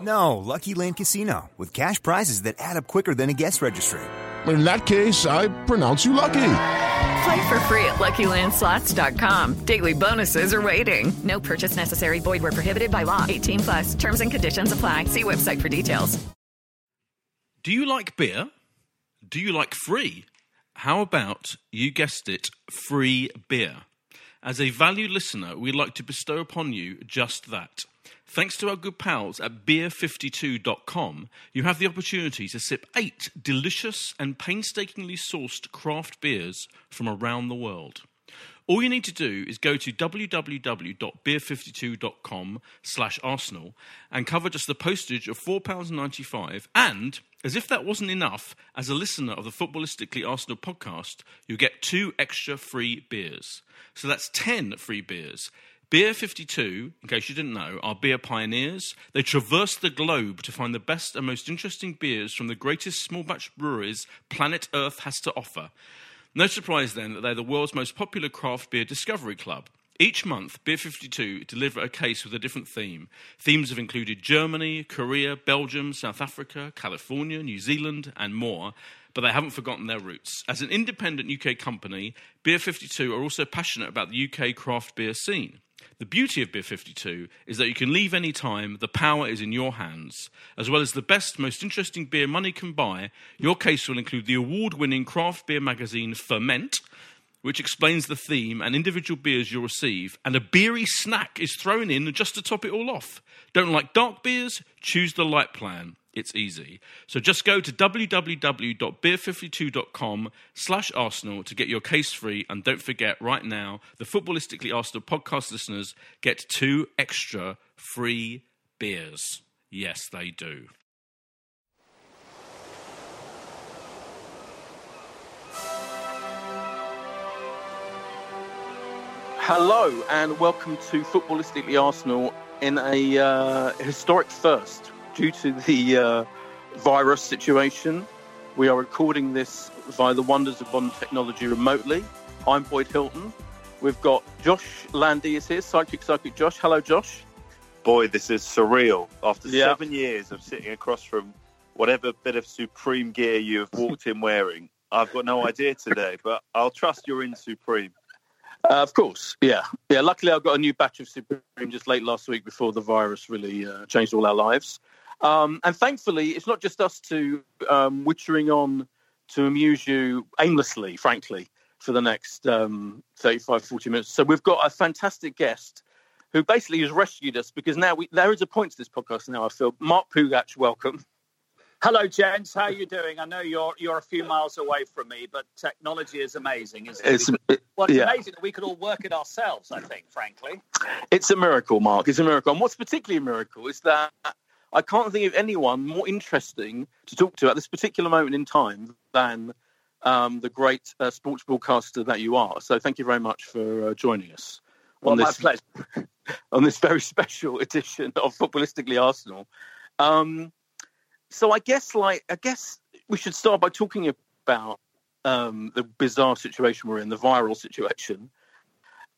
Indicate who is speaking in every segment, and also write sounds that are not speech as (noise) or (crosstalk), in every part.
Speaker 1: No, Lucky Land Casino, with cash prizes that add up quicker than a guest registry.
Speaker 2: In that case, I pronounce you lucky.
Speaker 3: Play for free at LuckyLandSlots.com. Daily bonuses are waiting. No purchase necessary. Void where prohibited by law. 18 plus. Terms and conditions apply. See website for details.
Speaker 4: Do you like beer? Do you like free? How about, you guessed it, free beer? As a valued listener, we'd like to bestow upon you just that. Thanks to our good pals at beer52.com, you have the opportunity to sip eight delicious and painstakingly sourced craft beers from around the world. All you need to do is go to www.beer52.com slash arsenal and cover just the postage of £4.95 and, as if that wasn't enough, as a listener of the Footballistically Arsenal podcast, you get two extra free beers. So that's 10 free beers. Beer 52, in case you didn't know, are beer pioneers. They traverse the globe to find the best and most interesting beers from the greatest small batch breweries planet Earth has to offer. No surprise then that they're the world's most popular craft beer discovery club. Each month, Beer 52 deliver a case with a different theme. Themes have included Germany, Korea, Belgium, South Africa, California, New Zealand, and more but they haven't forgotten their roots. As an independent UK company, Beer 52 are also passionate about the UK craft beer scene. The beauty of Beer 52 is that you can leave any time, the power is in your hands. As well as the best, most interesting beer money can buy, your case will include the award winning craft beer magazine Ferment, which explains the theme and individual beers you'll receive, and a beery snack is thrown in just to top it all off. Don't like dark beers? Choose the light plan. It's easy. So just go to www.beer52.com slash Arsenal to get your case free. And don't forget, right now, the Footballistically Arsenal podcast listeners get two extra free beers. Yes, they do. Hello and welcome to Footballistically Arsenal in a uh, historic first due to the uh, virus situation. We are recording this via the wonders of modern technology remotely. I'm Boyd Hilton. We've got Josh Landy is here, Psychic Psychic Josh. Hello, Josh.
Speaker 5: Boy, this is surreal. After
Speaker 4: Yeah.
Speaker 5: seven years of sitting across from whatever bit of supreme gear you have walked in wearing, I've got no idea today, but I'll trust you're in supreme.
Speaker 4: Uh, of course, yeah, yeah. Luckily, I got a new batch of Supreme just late last week before the virus really uh, changed all our lives. Um, and thankfully, it's not just us two um, wittering on to amuse you aimlessly, frankly, for the next um, 35, 40 minutes. So we've got a fantastic guest who basically has rescued us because now we, there is a point to this podcast now, I feel. Mark Pougatch, welcome.
Speaker 6: Hello, gents. How are you doing? I know you're you're a few miles away from me, but technology is amazing, isn't it?
Speaker 4: It's,
Speaker 6: We well, it's
Speaker 4: yeah.
Speaker 6: amazing that we could all work it ourselves. I think, frankly.
Speaker 4: It's a miracle, Mark. It's a miracle. And what's particularly a miracle is that I can't think of anyone more interesting to talk to at this particular moment in time than um, the great uh, sports broadcaster that you are. So thank you very much for uh, joining us
Speaker 6: Well,
Speaker 4: on
Speaker 6: my
Speaker 4: this
Speaker 6: pleasure. (laughs)
Speaker 4: on this very special edition of Footballistically Arsenal. Um, so I guess, like, I guess we should start by talking about um, the bizarre situation we're in, the viral situation.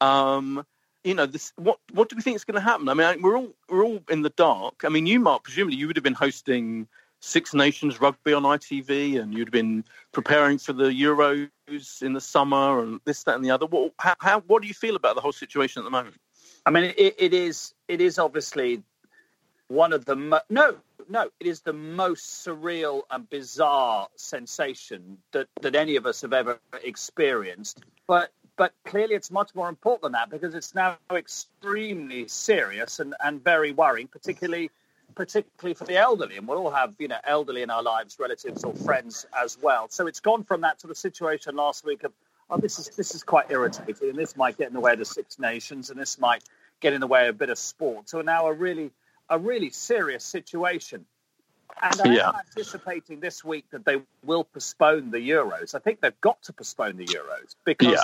Speaker 4: Um, you know, this, what what do we think is going to happen? I mean, we're all we're all in the dark. I mean, you, Mark, presumably you would have been hosting Six Nations rugby on ITV, and you'd been preparing for the Euros in the summer, and this, that, and the other. What, how, how, what do you feel about the whole situation at the moment?
Speaker 6: I mean, it, it is it is obviously one of the mo- no no it is the most surreal and bizarre sensation that that any of us have ever experienced. But but clearly it's much more important than that because it's now extremely serious and, and very worrying, particularly particularly for the elderly. And we'll all have, you know, elderly in our lives, relatives or friends as well. So it's gone from that sort of situation last week of, oh, this is this is quite irritating, and this might get in the way of the Six Nations, and this might get in the way of a bit of sport. So now a really a really serious situation. And I'm yeah. anticipating this week that they will postpone the Euros. I think they've got to postpone the Euros because yeah.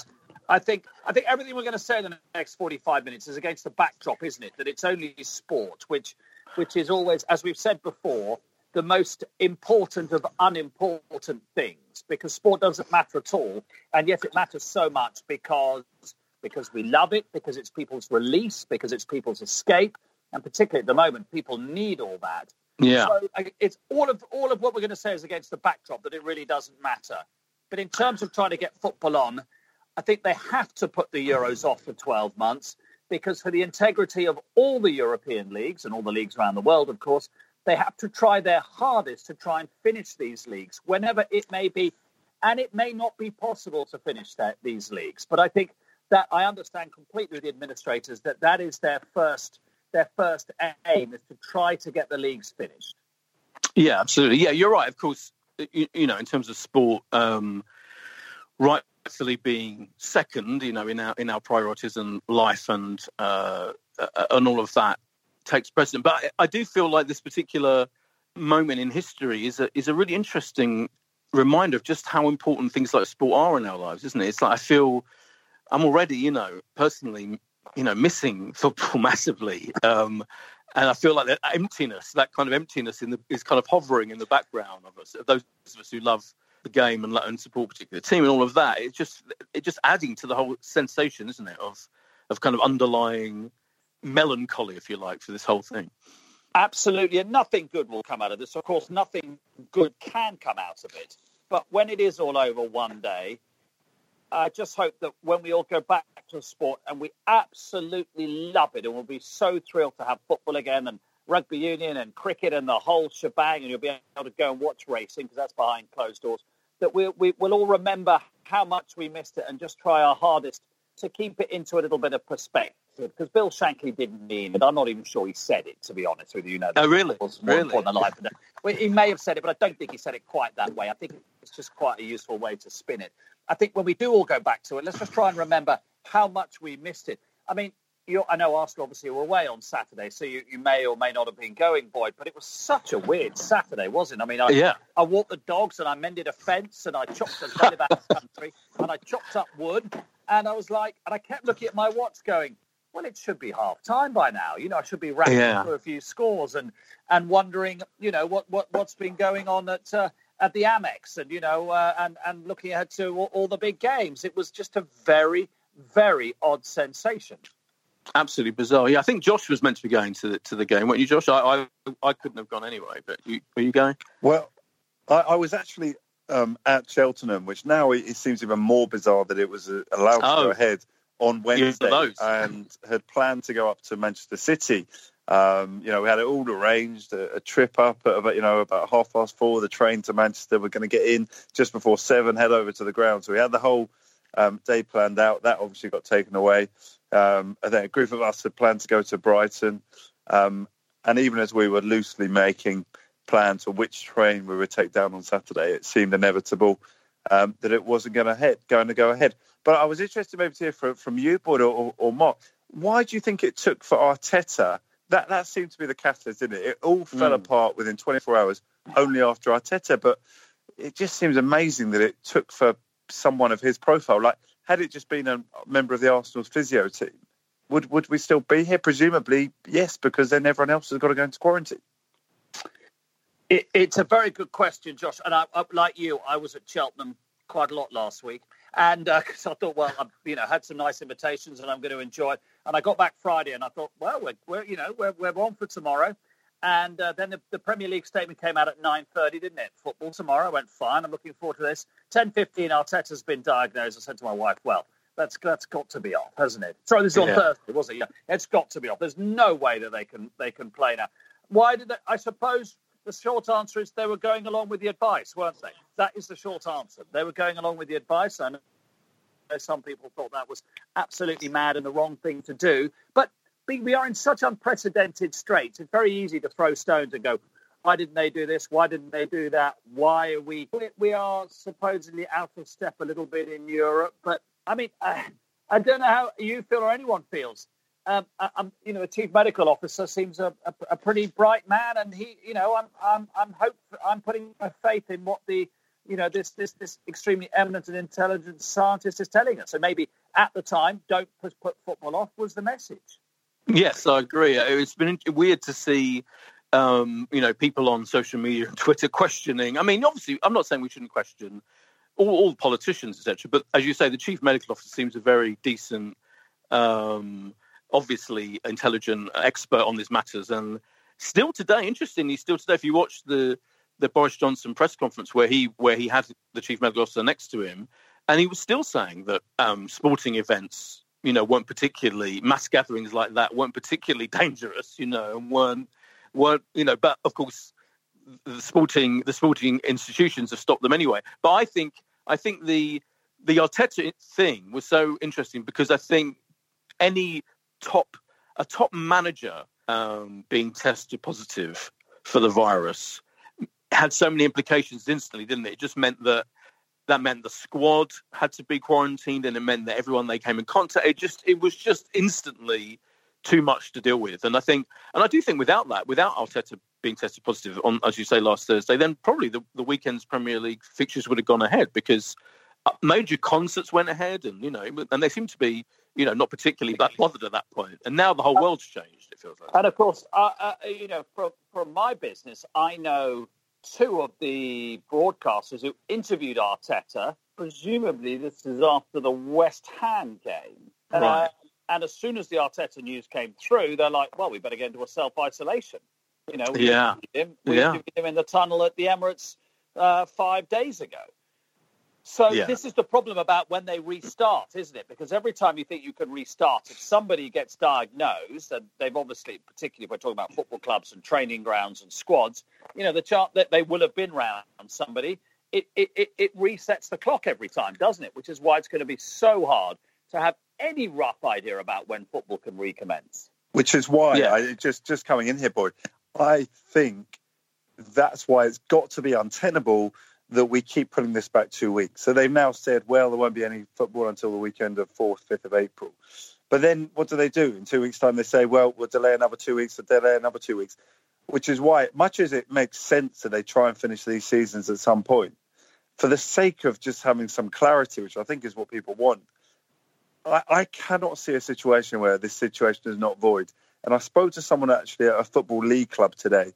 Speaker 6: I think I think everything we're going to say in the next 45 minutes is against the backdrop, isn't it? That it's only sport, which which is always, as we've said before, the most important of unimportant things because sport doesn't matter at all, and yet it matters so much because because we love it, because it's people's release, because it's people's escape, and particularly at the moment, people need all that.
Speaker 4: Yeah,
Speaker 6: so it's all of all of what we're going to say is against the backdrop that it really doesn't matter. But in terms of trying to get football on, I think they have to put the Euros off for 12 months because, for the integrity of all the European leagues and all the leagues around the world, of course, they have to try their hardest to try and finish these leagues whenever it may be. And it may not be possible to finish that, these leagues. But I think that I understand completely the administrators that that is their first their first aim is to try to get the leagues finished.
Speaker 4: Yeah, absolutely. Yeah, you're right. Of course, you, you know, in terms of sport, um, right rightfully being second, you know, in our in our priorities and life and uh, and all of that takes precedent. But I, I, do feel like this particular moment in history is a is a really interesting reminder of just how important things like sport are in our lives, isn't it? It's like I feel I'm already, you know, personally, you know, missing football (laughs) massively. Um, and I feel like that emptiness, that kind of emptiness, in the is kind of hovering in the background of us, of those of us who love the game and, and support particular team and all of that. It's just it's just adding to the whole sensation, isn't it, of of kind of underlying melancholy, if you like, for this whole thing.
Speaker 6: Absolutely, and nothing good will come out of this. Of course, nothing good can come out of it. But when it is all over one day, I just hope that when we all go back to a sport and we absolutely love it and we'll be so thrilled to have football again and rugby union and cricket and the whole shebang and you'll be able to go and watch racing because that's behind closed doors that we, we, will all remember how much we missed it and just try our hardest to keep it into a little bit of perspective. Because Bill Shankly didn't mean it. I'm not even sure he said it, to be honest with you. You know,
Speaker 4: oh, really?
Speaker 6: Was more
Speaker 4: really?
Speaker 6: important than life. Well, he may have said it, but I don't think he said it quite that way. I think it's just quite a useful way to spin it. I think when we do all go back to it, let's just try and remember how much we missed it. I mean, I know Arsenal obviously were away on Saturday, so you, you may or may not have been going, Boyd, but it was such a weird Saturday, wasn't it? I mean, I,
Speaker 4: yeah.
Speaker 6: I walked the dogs and I mended a fence and I chopped a belly back country and I chopped up wood and I was like, and I kept looking at my watch going, well, it should be half time by now. You know, I should be racking yeah. through a few scores and and wondering, you know, what what what's been going on at uh, at the Amex and you know uh, and and looking ahead to all, all the big games. It was just a very very odd sensation
Speaker 4: absolutely bizarre. Yeah, I think Josh was meant to be going to the, to the game, weren't you, Josh? I, I, I couldn't have gone anyway, but you, were you going?
Speaker 5: Well, I, I was actually um, at Cheltenham, which now it, it, seems even more bizarre that it was uh, allowed to oh. go ahead on Wednesday and had planned to go up to Manchester City. Um, you know, we had it all arranged, a, a, trip up at about, you know, about half past four, the train to Manchester. We're going to get in just before seven, head over to the ground. So we had the whole um, day planned out. That obviously got taken away. Um, and then a group of us had planned to go to Brighton. Um, and even as we were loosely making plans for which train we would take down on Saturday, it seemed inevitable um, that it wasn't going to head, going to go ahead. But I was interested maybe to hear from, from you, Boyd, or, or, or Mark. Why do you think it took for Arteta? That that seemed to be the catalyst, didn't it? It all fell mm. apart within 24 hours, only after Arteta. But it just seems amazing that it took for someone of his profile. Like had it just been a member of the Arsenal's physio team, would would we still be here? Presumably, yes, because then everyone else has got to go into quarantine.
Speaker 6: It, it's a very good question, Josh. And I, like you, I was at Cheltenham quite a lot last week. And because uh, (laughs) I thought, well, I've you know had some nice invitations and I'm going to enjoy. It. And I got back Friday and I thought, well, we're, we're you know we're we're on for tomorrow. And uh, then the, the, Premier League statement came out at 9.30, didn't it? Football tomorrow. I went, fine, I'm looking forward to this. 10.15, Arteta's been diagnosed. I said to my wife, well, that's that's got to be off, hasn't it? Sorry, this is on yeah. Thursday, was it? Yeah, it's got to be off. There's no way that they can they can play now. Why did they? I suppose the short answer is they were going along with the advice, weren't they? That is the short answer. They were going along with the advice, and some people thought that was absolutely mad and the wrong thing to do. But we are in such unprecedented straits. It's very easy to throw stones and go, why didn't they do this? Why didn't they do that? Why are we? We are supposedly out of step a little bit in Europe, but I mean, I, I don't know how you feel or anyone feels. Um, I, you know, a chief medical officer seems a, a, a, pretty bright man, and he, you know, I'm, I'm, I'm hope, I'm putting my faith in what the, you know, this, this, this extremely eminent and intelligent scientist is telling us. So maybe at the time, don't put football off was the message.
Speaker 4: Yes, I agree. It's been weird to see, um, you know, people on social media and Twitter questioning. I mean, obviously, I'm not saying we shouldn't question all, all politicians, etc. But as you say, the chief medical officer seems a very decent, um, obviously intelligent expert on these matters. And still today, interestingly, still today, if you watch the the Boris Johnson press conference where he where he had the chief medical officer next to him, and he was still saying that um, sporting events, you know, weren't particularly mass gatherings like that weren't particularly (laughs) dangerous, you know, and weren't weren't you know, but of course the sporting the sporting institutions have stopped them anyway. But I think I think the the Arteta thing was so interesting because I think any top a top manager um, being tested positive for the virus had so many implications instantly, didn't it? It just meant that that meant the squad had to be quarantined, and it meant that everyone they came in contact. It just it was just instantly too much to deal with. And I think, and I do think without that, without Arteta being tested positive on, as you say, last Thursday, then probably the, the weekend's Premier League fixtures would have gone ahead because uh, major concerts went ahead, and you know, and they seem to be, you know, not particularly bothered at that point. And now the whole world's changed. It feels like.
Speaker 6: And of course, uh, uh, you know, from from my business, I know two of the broadcasters who interviewed Arteta. Presumably, this is after the West Ham game. Right. Uh, and as soon as the Arteta news came through, they're like, "Well, we better get into a self isolation." You know,
Speaker 4: we yeah,
Speaker 6: him. we yeah. him in the tunnel at the Emirates uh, five days ago. So yeah. this is the problem about when they restart, isn't it? Because every time you think you can restart, if somebody gets diagnosed, and they've obviously, particularly if we're talking about football clubs and training grounds and squads, you know, the chart that they will have been round somebody, it, it, it, it resets the clock every time, doesn't it? Which is why it's going to be so hard to have any rough idea about when football can recommence.
Speaker 5: Which is why yeah. I just just coming in here, boy. I think that's why it's got to be untenable that we keep putting this back two weeks. So they've now said, well, there won't be any football until the weekend of fourth, fifth of April. But then what do they do? In two weeks' time, they say, well, we'll delay another two weeks, we'll delay another two weeks, which is why, much as it makes sense that they try and finish these seasons at some point, for the sake of just having some clarity, which I think is what people want, I, I cannot see a situation where this situation is not void. And I spoke to someone actually at a football league club today,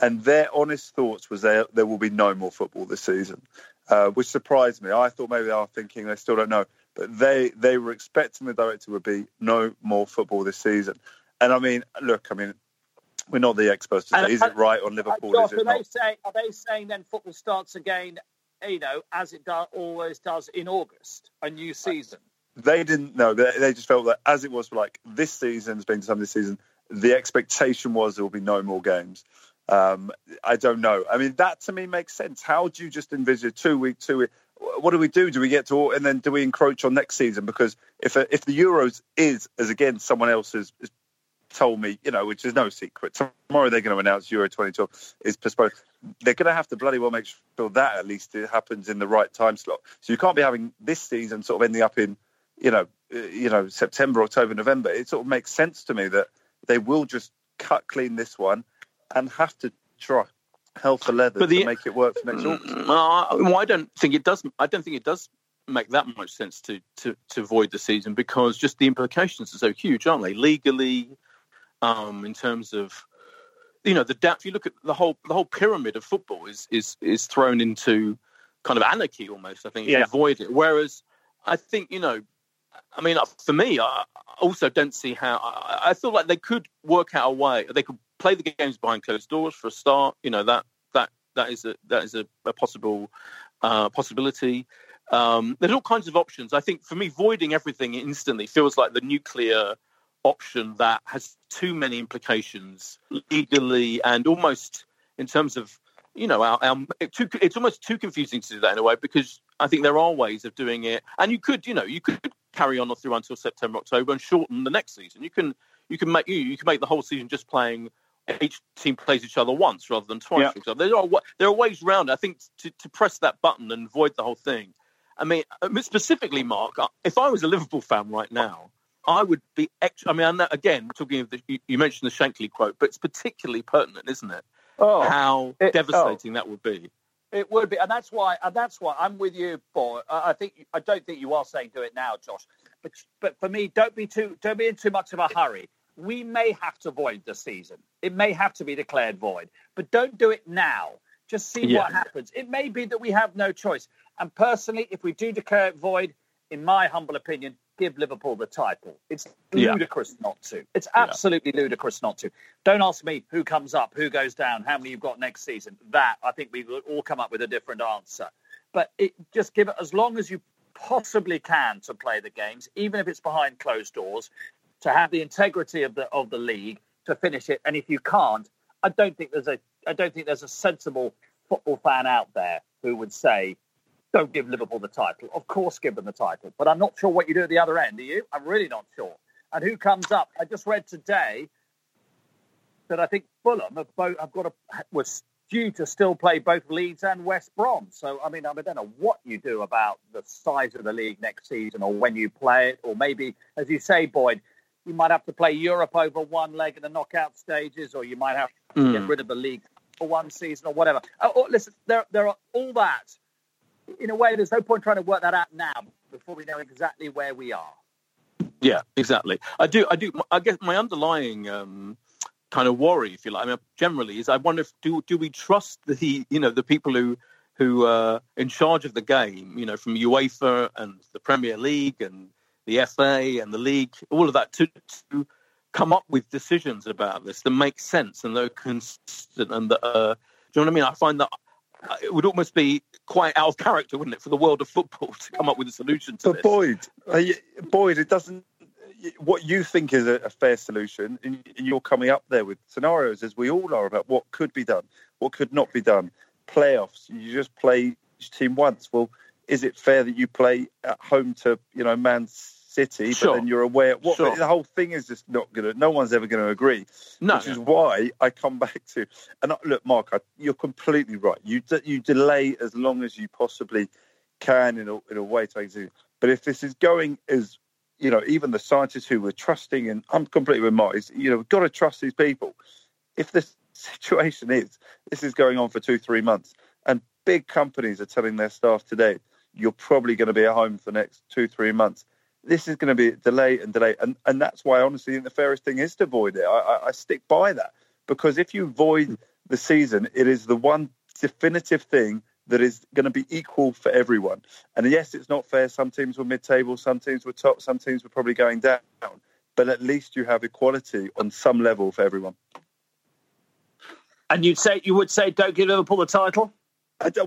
Speaker 5: and their honest thoughts was there there will be no more football this season, uh, which surprised me. I thought maybe they are thinking they still don't know, but they they were expecting the director would be no more football this season. And I mean, look, I mean, we're not the experts to say is it right on Liverpool?
Speaker 6: Josh,
Speaker 5: is it
Speaker 6: are? They say, are they saying then football starts again? You know, as it do, always does in August, a new season
Speaker 5: they didn't know. They, they just felt that as it was like this season's been some this season, the expectation was there will be no more games. Um, I don't know. I mean, that to me makes sense. How do you just envisage two week, two week? What do we do? Do we get to, and then do we encroach on next season? Because if if the Euros is as again someone else has, has told me, you know, which is no secret, tomorrow they're going to announce Euro 2012 is postponed. They're going to have to bloody well make sure that at least it happens in the right time slot. So you can't be having this season sort of ending up in you know, uh, you know, September, October, November, it sort of makes sense to me that they will just cut clean this one and have to try hell for leather the, to make it work for next August.
Speaker 4: Uh, well, I don't think it does. I don't think it does make that much sense to to to void the season because just the implications are so huge, aren't they? Legally, um, in terms of you know the depth. You look at the whole the whole pyramid of football is is is thrown into kind of anarchy almost. I think if yeah. you avoid it. Whereas I think you know, I mean, for me, I also don't see how. I, I feel like they could work out a way. They could play the games behind closed doors for a start. You know that that that is a that is a, a possible uh, possibility. Um, there's all kinds of options. I think for me, voiding everything instantly feels like the nuclear option that has too many implications legally and almost in terms of you know our, our it too, it's almost too confusing to do that in a way because I think there are ways of doing it, and you could you know you could carry on through until September October and shorten the next season. You can you can make you you can make the whole season just playing each team plays each other once rather than twice. Yeah. There are there are ways around. It. I think to, to press that button and void the whole thing. I mean, uh, specifically, Mark, uh, if I was a Liverpool fan right now, I would be extra. I mean, again, talking of the, you mentioned the Shankly quote, but it's particularly pertinent, isn't it? Oh, how it, oh. devastating oh. that would be.
Speaker 6: It would be, and that's why, and that's why I'm with you, boy. I think I don't think you are saying do it now, Josh. But but for me, don't be too don't be in too much of a hurry we may have to void the season. It may have to be declared void, but don't do it now. Just see yeah. what happens. It may be that we have no choice. And personally, if we do declare it void, in my humble opinion, give Liverpool the title. It's ludicrous yeah. not to. It's absolutely yeah. ludicrous not to. Don't ask me who comes up, who goes down, how many you've got next season. That I think we will all come up with a different answer. But it, just give it as long as you possibly can to play the games, even if it's behind closed doors to have the integrity of the of the league to finish it. And if you can't, I don't think there's a I don't think there's a sensible football fan out there who would say, "Don't give Liverpool the title." Of course, give them the title, but I'm not sure what you do at the other end. Are you? I'm really not sure. And who comes up? I just read today that I think Fulham have both have got a was due to still play both Leeds and West Brom. So I mean, I don't know what you do about the size of the league next season, or when you play it, or maybe, as you say, Boyd, you might have to play Europe over one leg in the knockout stages, or you might have to mm. get rid of the league for one season or whatever. Oh, oh, listen, there, there are all that. In a way, there's no point trying to work that out now before we know exactly where we are.
Speaker 4: Yeah, exactly. I do. I do. I guess my underlying um, kind of worry, if you like, I mean, generally, is I wonder if do do we trust the you know the people who who are in charge of the game, you know, from UEFA and the Premier League and the FA and the league, all of that, to, to come up with decisions about this that make sense and that are consistent and that, uh, do you know what I mean? I find that uh, it would almost be quite out of character, wouldn't it, for the world of football (laughs) to come up with a solution to
Speaker 5: but this? Boyd, you, Boyd, it doesn't. What you think is a, a fair solution, and you're coming up there with scenarios, as we all are, about what could be done, what could not be done. Playoffs, you just play each team once. Well, is it fair that you play at home to you know Man City, sure. but then you're aware what sure. the whole thing is just not gonna. No one's ever going to agree. No, which is why I come (laughs) back to. And look, Mark, I, you're completely right. You you delay as long as you possibly can in a, in a way to execute. But if this is going as you know, even the scientists who were trusting, and I'm completely with Mark, is, you know, we've got to trust these people. If this (laughs) situation is this is going on for two, three months, and big companies are telling their staff today, you're probably going to be at home for the next two, three months this is going to be delay and delay, and and that's why honestly, think the fairest thing is to void it. I, I, I stick by that because if you void the season, it is the one definitive thing that is going to be equal for everyone. And yes, it's not fair. Some teams were mid-table, some teams were top, some teams were probably going down. But at least you have equality on some level for everyone.
Speaker 6: And you'd say you would say don't give Liverpool the title.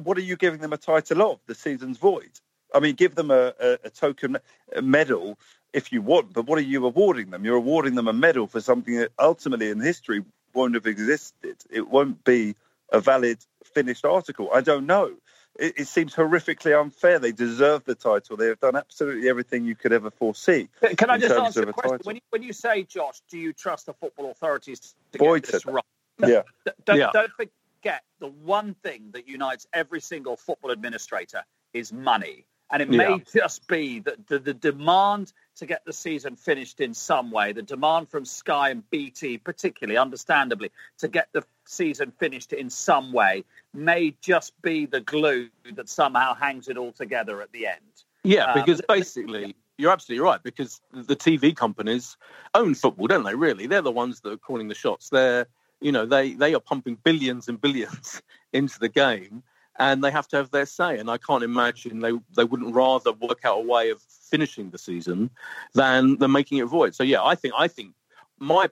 Speaker 5: what are you giving them a title of? The season's void. I mean, give them a, a, a token medal if you want, but what are you awarding them? You're awarding them a medal for something that ultimately in history won't have existed. It won't be a valid finished article. I don't know. It, it, seems horrifically unfair. They deserve the title. They have done absolutely everything you could ever foresee.
Speaker 6: Can I just ask a question? When you, when you, say, Josh, do you trust the football authorities to Boyd get this right?
Speaker 5: Yeah.
Speaker 6: Don't,
Speaker 5: yeah.
Speaker 6: don't forget the one thing that unites every single football administrator is money. And it may just be that the, the, demand to get the season finished in some way, the demand from Sky and BT, particularly, understandably, to get the season finished in some way, may just be the glue that somehow hangs it all together at the end.
Speaker 4: Yeah, um, because basically, you're absolutely right, because the TV companies own football, don't they, really? They're the ones that are calling the shots. They're, you know, they, they are pumping billions and billions (laughs) into the game and they have to have their say. And I can't imagine they they wouldn't rather work out a way of finishing the season than than making it void. So yeah, I think I think my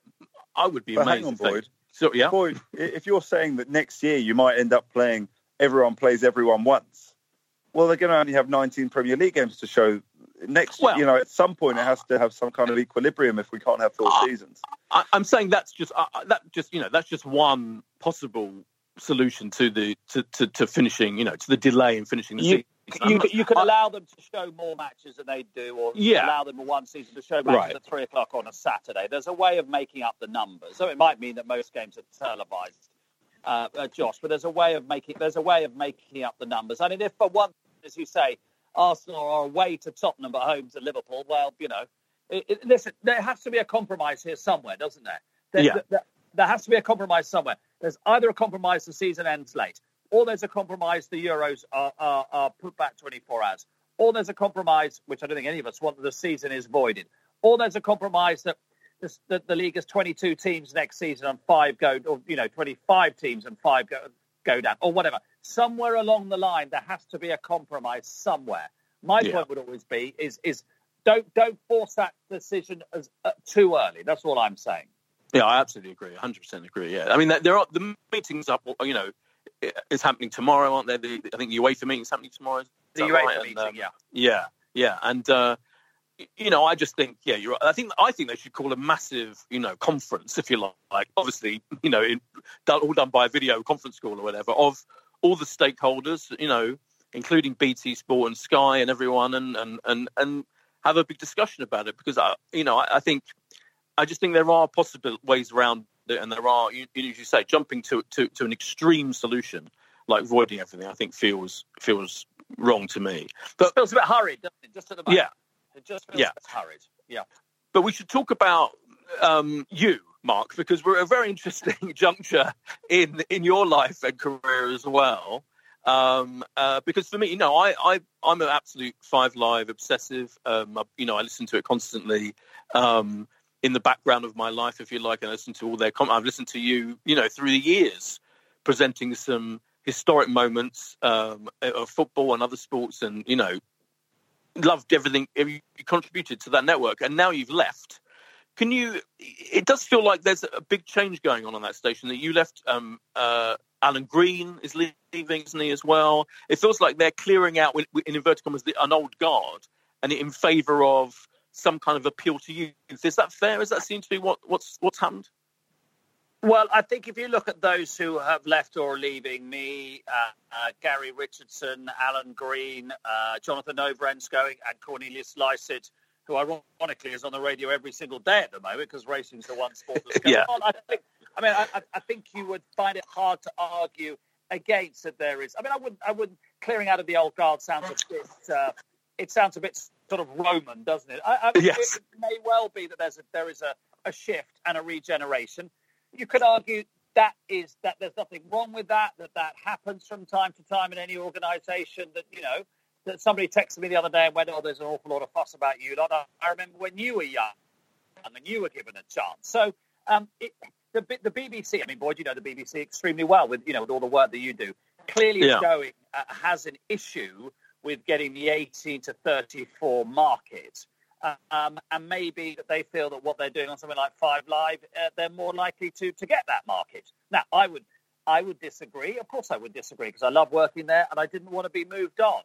Speaker 4: I would be
Speaker 5: but
Speaker 4: amazed.
Speaker 5: Hang on, Boyd.
Speaker 4: So yeah,
Speaker 5: Boyd, if you're saying that next year you might end up playing everyone plays everyone once, well, they're going to only have 19 Premier League games to show next.
Speaker 4: Well,
Speaker 5: you know, at some point it has to have some kind of equilibrium if we can't have
Speaker 4: four
Speaker 5: seasons.
Speaker 4: I, am saying that's just uh, that just you know that's just one possible solution to the to, to, to finishing you know to the delay in finishing the
Speaker 6: you,
Speaker 4: season.
Speaker 6: You, you can allow them to show more matches than they do, or
Speaker 4: yeah.
Speaker 6: allow them in one season to show matches
Speaker 4: Right.
Speaker 6: at three o'clock on a Saturday. There's a way of making up the numbers. So it might mean that most games are televised, uh, uh, Josh. But there's a way of making there's a way of making up the numbers. I mean, if for one, as you say, Arsenal are away to Tottenham but home to Liverpool, well, you know, it, it, listen, there has to be a compromise here somewhere, doesn't there? There,
Speaker 4: Yeah.
Speaker 6: there, there has to be a compromise somewhere. There's either a compromise the season ends late, or there's a compromise the Euros are, are, are put back 24 hours, or there's a compromise, which I don't think any of us want, that the season is voided, or there's a compromise that this, that the league has 22 teams next season and five go, or you know, 25 teams and five go go down, or whatever. Somewhere along the line, there has to be a compromise somewhere. My
Speaker 4: Yeah.
Speaker 6: point would always be is is don't don't force that decision as uh, too early. That's all I'm saying.
Speaker 4: Yeah, I absolutely agree. 100% agree. Yeah, I mean, there are the meetings up. You know, it's happening tomorrow, aren't there? The, I think the UEFA meeting is happening tomorrow. Is
Speaker 6: The UEFA
Speaker 4: right?
Speaker 6: meeting,
Speaker 4: And, um,
Speaker 6: yeah.
Speaker 4: Yeah, yeah, and uh, you know, I just think, yeah, you're. right. I think I think they should call a massive, you know, conference, if you like. Like, obviously, you know, in, done, all done by a video conference call or whatever of all the stakeholders, you know, including BT Sport and Sky and everyone, and and and and have a big discussion about it because I, you know, I, I think I just think there are possible ways around it, and there are, you, you- as you say, jumping to, to to an extreme solution like voiding everything. I think feels feels wrong to me. But it
Speaker 6: feels a bit hurried, doesn't it? Just at the moment.
Speaker 4: Yeah.
Speaker 6: It just feels
Speaker 4: Yeah.
Speaker 6: a bit hurried. Yeah.
Speaker 4: but we should talk about um, you, Mark, because we're at a very interesting (laughs) juncture in in your life and career as well. Um, uh, because for me, you know, I, I I'm an absolute Five Live obsessive. Um, I, you know, I listen to it constantly um, in the background of my life, if you like, and I listen to all their. Com- I've listened to you, you know, through the years, presenting some historic moments um, of football and other sports, and you know, loved everything you contributed to that network, and now you've left. Can you? It does feel like there's a big change going on on that station. That you left. Um, uh, Alan Green is leaving, isn't he, as well? It feels like they're clearing out, in in inverted commas, an old guard, and in favour of some kind of appeal to youth. Is that fair? Does that seem to be what, what's what's happened?
Speaker 6: Well, I think if you look at those who have left or are leaving, me, uh, uh, Gary Richardson, Alan Green, uh, Jonathan Overend's going, and Cornelius Lysaght, who ironically is on the radio every single day at the moment because racing's the one sport that's (laughs) going
Speaker 4: Yeah.
Speaker 6: on. I, think, I mean, I, I- I think you would find it hard to argue against that there is. I mean, I wouldn't. I wouldn't. Clearing out of the old guard sounds a bit. Uh, it sounds a bit sort of Roman, doesn't it? I, I,
Speaker 4: Yes.
Speaker 6: It may well be that there's a, there is a, a shift and a regeneration. You could argue that is that there's nothing wrong with that. That that happens from time to time in any organisation. That you know that somebody texted me the other day and went, "Oh, there's an awful lot of fuss about you." lot." I remember when you were young and you were given a chance. So um, it, the the BBC. I mean, Boyd, you know the BBC extremely well with you know with all the work that you do. Clearly,
Speaker 4: Yeah.
Speaker 6: is going uh, has an issue with getting the 18 to 34 market. Um, and maybe that they feel that what they're doing on something like Five Live, uh, they're more likely to to get that market. Now, I would I would disagree. Of course, I would disagree because I love working there and I didn't want to be moved on.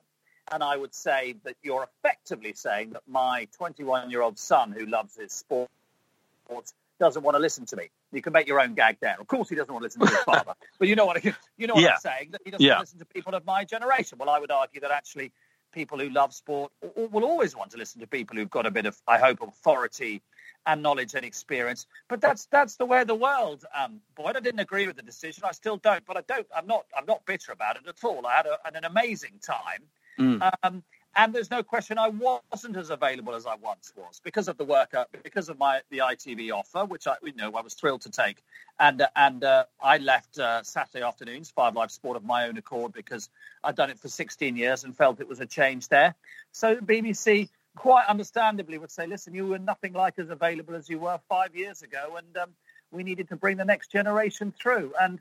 Speaker 6: And I would say that you're effectively saying that my 21 year old son, who loves his sport, doesn't want to listen to me. You can make your own gag there. Of course, he doesn't want to listen to his (laughs) father, but you know what you know what
Speaker 4: Yeah.
Speaker 6: I'm saying. That he doesn't
Speaker 4: Yeah.
Speaker 6: listen to people of my generation. Well, I would argue that actually people who love sport will will always want to listen to people who've got a bit of, I hope, authority and knowledge and experience. But that's that's the way of the world. Um, Boyd, I didn't agree with the decision. I still don't, but I don't. I'm not. I'm not bitter about it at all. I had a, an amazing time.
Speaker 4: Mm.
Speaker 6: Um, and there's no question I wasn't as available as I once was because of the work, because of my the ITV offer, which I you know I was thrilled to take, and uh, and uh, I left uh, Saturday afternoons Five Live Sport of my own accord because I'd done it for 16 years and felt it was a change there. So BBC quite understandably would say, listen, you were nothing like as available as you were five years ago, and um, we needed to bring the next generation through. And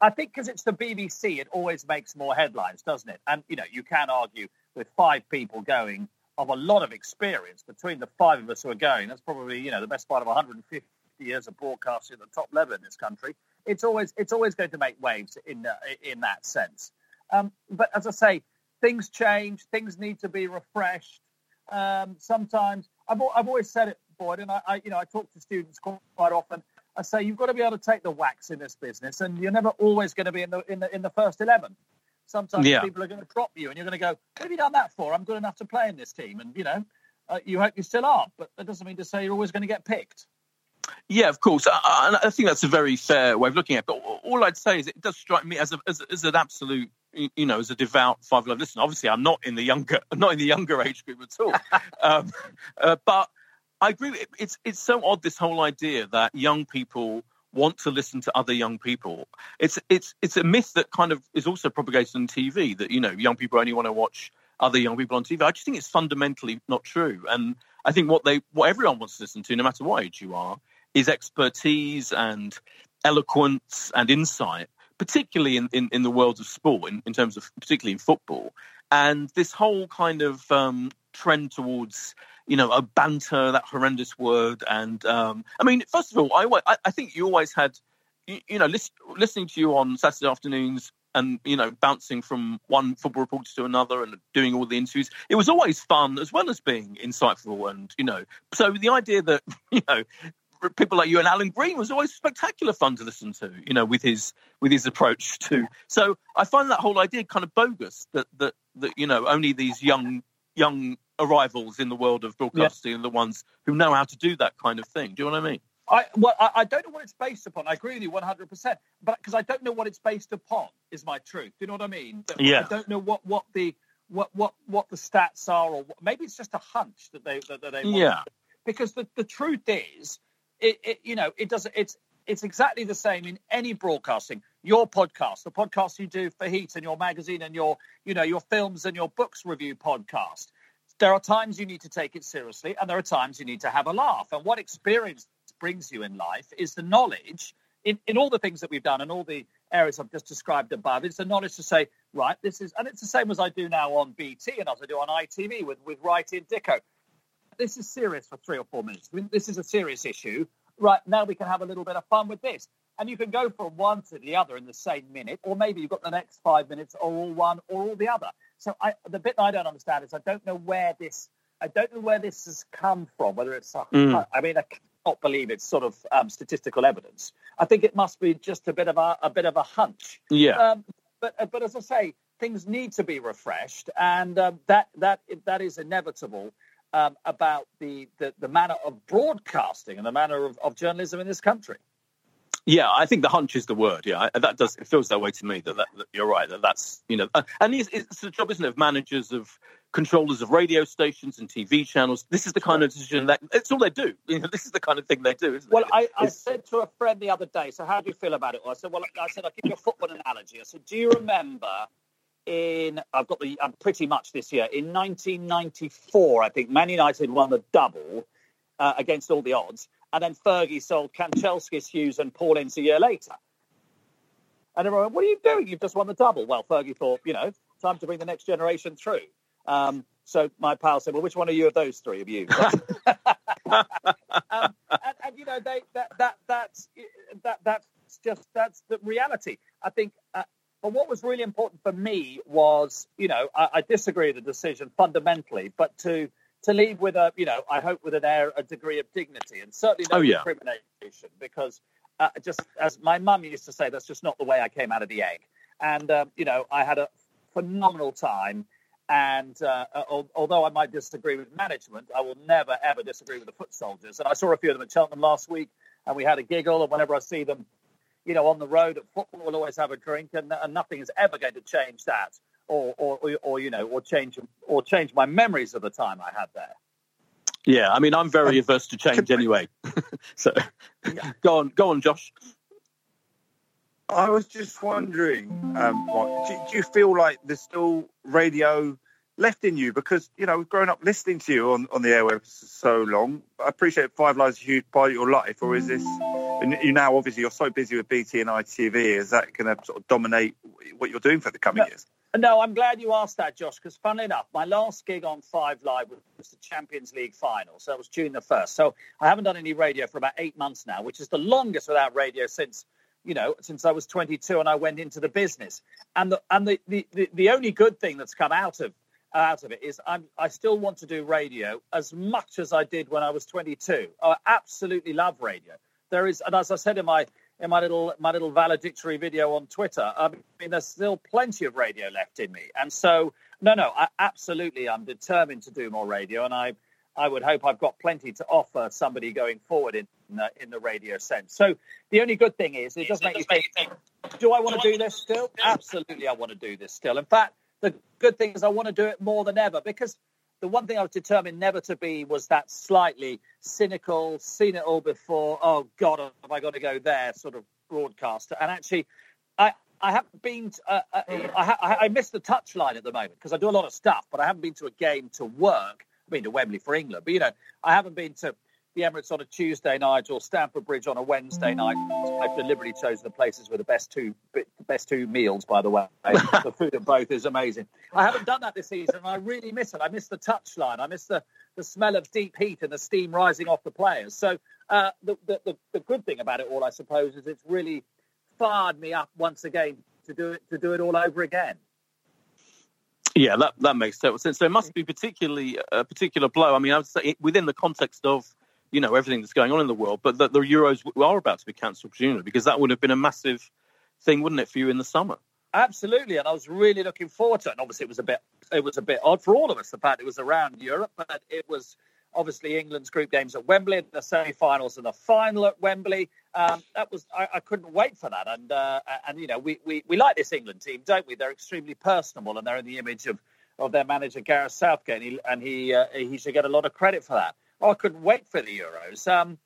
Speaker 6: I think because it's the BBC, it always makes more headlines, doesn't it? And you know, you can argue with five people going of a lot of experience between the five of us who are going. That's probably you know the best part of 150 years of broadcasting at the top level in this country. It's always it's always going to make waves in uh, in that sense. Um, but as I say, things change. Things need to be refreshed. Um, sometimes I've I've always said it, Boyd, and I, I you know I talk to students quite often. I say you've got to be able to take the whacks in this business, and you're never always going to be in the in the in the first eleven. Sometimes yeah. people are going to prop you, and you're going to go, "What have you done that for? I'm good enough to play in this team." And you know, uh, you hope you still are, but that doesn't mean to say you're always going to get picked.
Speaker 4: Yeah, of course. I, I, think that's a very fair way of looking at it. But all I'd say is it does strike me as, a, as, as an absolute, you know, as a devout Five Live listener. Obviously, I'm not in the younger, (laughs) not in the younger age group at all. (laughs) um, uh, but I agree. It's it's so odd this whole idea that young people want to listen to other young people. It's it's it's a myth that kind of is also propagated on TV that you know young people only want to watch other young people on TV. I just think it's fundamentally not true. And I think what they what everyone wants to listen to, no matter what age you are, is expertise and eloquence and insight, particularly in, in, in the world of sport, in, in terms of particularly in football. And this whole kind of um, trend towards, you know, a banter, that horrendous word. And um, I mean, first of all, I, I think you always had, you, you know, list, listening to you on Saturday afternoons and you know bouncing from one football reporter to another and doing all the interviews it was always fun as well as being insightful and you know so the idea that (laughs) you know people like you and Alan Green was always spectacular fun to listen to, you know, with his with his approach to. So I find that whole idea kind of bogus that that that you know only these young young arrivals in the world of broadcasting yeah. are the ones who know how to do that kind of thing. Do you know what I mean?
Speaker 6: I well, I, I don't know what it's based upon. I agree with you one hundred percent, but because I don't know what it's based upon is my truth. Do you know what I mean?
Speaker 4: Yeah.
Speaker 6: I don't know what what the what what what the stats are, or what, maybe it's just a hunch that they that, that they want.
Speaker 4: Yeah.
Speaker 6: Because the the truth is it, it you know it doesn't it's it's exactly the same in any broadcasting. Your podcast, the podcast you do for Heat and your magazine and your, you know, your films and your books review podcast. There are times you need to take it seriously and there are times you need to have a laugh. And what experience brings you in life is the knowledge in, in all the things that we've done and all the areas I've just described above. It's the knowledge to say, right, this is, and it's the same as I do now on BT and as I do on ITV with, with in Dicko this is serious for three or four minutes. This is a serious issue. Right now, we can have a little bit of fun with this. And you can go from one to the other in the same minute, or maybe you've got the next five minutes, or all one, or all the other. So I, the bit I don't understand is I don't know where this, I don't know where this has come from. Whether it's, a, mm. I mean, I cannot believe it's sort of um, statistical evidence. I think it must be just a bit of a, a bit of a hunch.
Speaker 4: Yeah.
Speaker 6: Um, but uh, but as I say, things need to be refreshed, and um, that that that is inevitable um, about the, the, the manner of broadcasting and the manner of, of journalism in this country.
Speaker 4: Yeah, I think the hunch is the word. Yeah, that does. It feels that way to me. That, that, that you're right. That that's you know, uh, and it's, it's the job, isn't it, of managers of controllers of radio stations and TV channels. This is the kind of decision that it's all they do. (laughs) You know, this is the kind of thing they do.
Speaker 6: well,
Speaker 4: it?
Speaker 6: I, I said to a friend the other day. So, how do you feel about it? I said, well, I said I'll give you a football analogy. I said, do you remember in I've got the I'm pretty much this year in 1994. I think Man United won the double uh, against all the odds, and then Fergie sold Kanchelskis, Hughes, and Paul Ince a year later. And everyone, went, what are you doing? You've just won the double. Well, Fergie thought, you know, time to bring the next generation through. Um, so my pal said, well, which one are you of those three of you? (laughs) (laughs) um, and, and, you know, they, that that that's that that's just that's the reality. I think uh, but what was really important for me was, you know, I, I disagree with the decision fundamentally, but to to leave with a, you know, I hope with an air, a degree of dignity, and certainly no oh, yeah. discrimination, because uh, just as my mum used to say, that's just not the way I came out of the egg. And um, you know, I had a phenomenal time. And uh, uh although I might disagree with management, I will never ever disagree with the foot soldiers. And I saw a few of them at Cheltenham last week, and we had a giggle. And whenever I see them you know, on the road at football, we'll always have a drink, and, and nothing is ever going to change that, or, or, or, or, you know, or change or change my memories of the time I had there.
Speaker 4: Yeah, I mean, I'm very averse to change anyway. (laughs) so, yeah. (laughs) go on, go on, Josh.
Speaker 5: I was just wondering, um, do, do, you feel like there's still radio left in you? Because you know we've grown up listening to you on, on the airwaves so long. I appreciate Five Live's a huge part of your life, or is this? And you now obviously you're so busy with BT and ITV. Is that going to sort of dominate what you're doing for the coming
Speaker 6: no,
Speaker 5: years?
Speaker 6: No, I'm glad you asked that, Josh. Because funnily enough, my last gig on Five Live was the Champions League final, so it was June the first. So I haven't done any radio for about eight months now, which is the longest without radio since you know, since I was 22 and I went into the business. And the and the, the, the, the only good thing that's come out of out of it is I'm, I still want to do radio as much as I did when I was 22. I absolutely love radio. There is, and as I said in my in my little my little valedictory video on Twitter, I mean, there's still plenty of radio left in me. And so, no, no, I, absolutely, I'm determined to do more radio, and I I would hope I've got plenty to offer somebody going forward in the, in the radio sense. So the only good thing is it does make you think, do I want to do this still? Absolutely, I want to do this still. In fact, the good thing is I want to do it more than ever because the one thing I was determined never to be was that slightly cynical, seen it all before. Oh God, have I got to go there? Sort of broadcaster. And actually, I I haven't been. To, uh, uh I, I, I miss the touchline at the moment because I do a lot of stuff, but I haven't been to a game to work. I've been to Wembley for England, but you know, I haven't been to the Emirates on a Tuesday night or Stamford Bridge on a Wednesday night. I've deliberately chosen the places with the best two the best two meals. By the way, (laughs) the food at both is amazing. I haven't done that this season, and I really miss it. I miss the touchline. I miss the the smell of deep heat and the steam rising off the players. So uh, the, the, the the good thing about it all, I suppose, is it's really fired me up once again to do it to do it all over again.
Speaker 4: Yeah, that, that makes total sense. So it must be particularly a particular blow. I mean, I would say within the context of you know everything that's going on in the world, but that the Euros are about to be cancelled, presumably, because that would have been a massive thing, wouldn't it, for you in the summer?
Speaker 6: Absolutely, and I was really looking forward to it. And obviously, it was a bit it was a bit odd for all of us the fact it was around Europe, but it was obviously England's group games at Wembley, the semi-finals and the final at Wembley. Um, that was I, I, couldn't wait for that, and uh, and you know we, we we like this England team, don't we? They're extremely personable, and they're in the image of of their manager Gareth Southgate, and he and he, uh, he should get a lot of credit for that. I couldn't wait for the Euros. Um,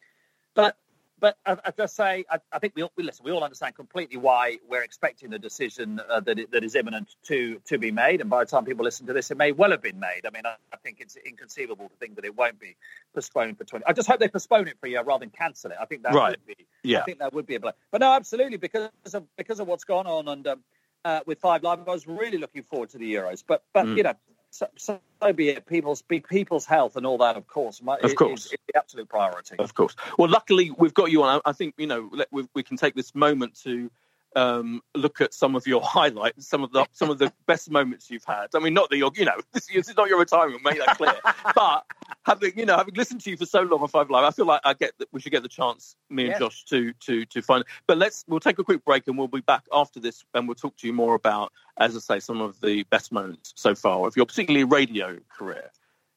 Speaker 6: but but I, I just say I, I think we, we, listen. We all understand completely why we're expecting the decision uh, that it, that is imminent to to be made, and by the time people listen to this, it may well have been made. I mean, I, I think it's inconceivable to think that it won't be postponed for twenty. I just hope they postpone it for a year rather than cancel it. I think that
Speaker 4: right.
Speaker 6: would be.
Speaker 4: Yeah.
Speaker 6: I think that would be a blow. But no, absolutely because of because of what's gone on and um, uh, with Five Live, I was really looking forward to the Euros. But but mm. you know, so, so, be it. People's be people's health and all that, of course.
Speaker 4: Of course,
Speaker 6: it's the absolute priority.
Speaker 4: Of course. Well, luckily we've got you on. I think you know we, we can take this moment to um, look at some of your (laughs) highlights, some of the some of the best moments you've had. I mean, not that you're, you know, (laughs) this, this is not your retirement, make that clear. (laughs) but having, you know, having listened to you for so long on Five Live, I feel like I get that we should get the chance, me and yes. Josh, to to to find. But let's we'll take a quick break and we'll be back after this, and we'll talk to you more about, as I say, some of the best moments so far of your particularly radio career.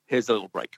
Speaker 4: Here's a little break.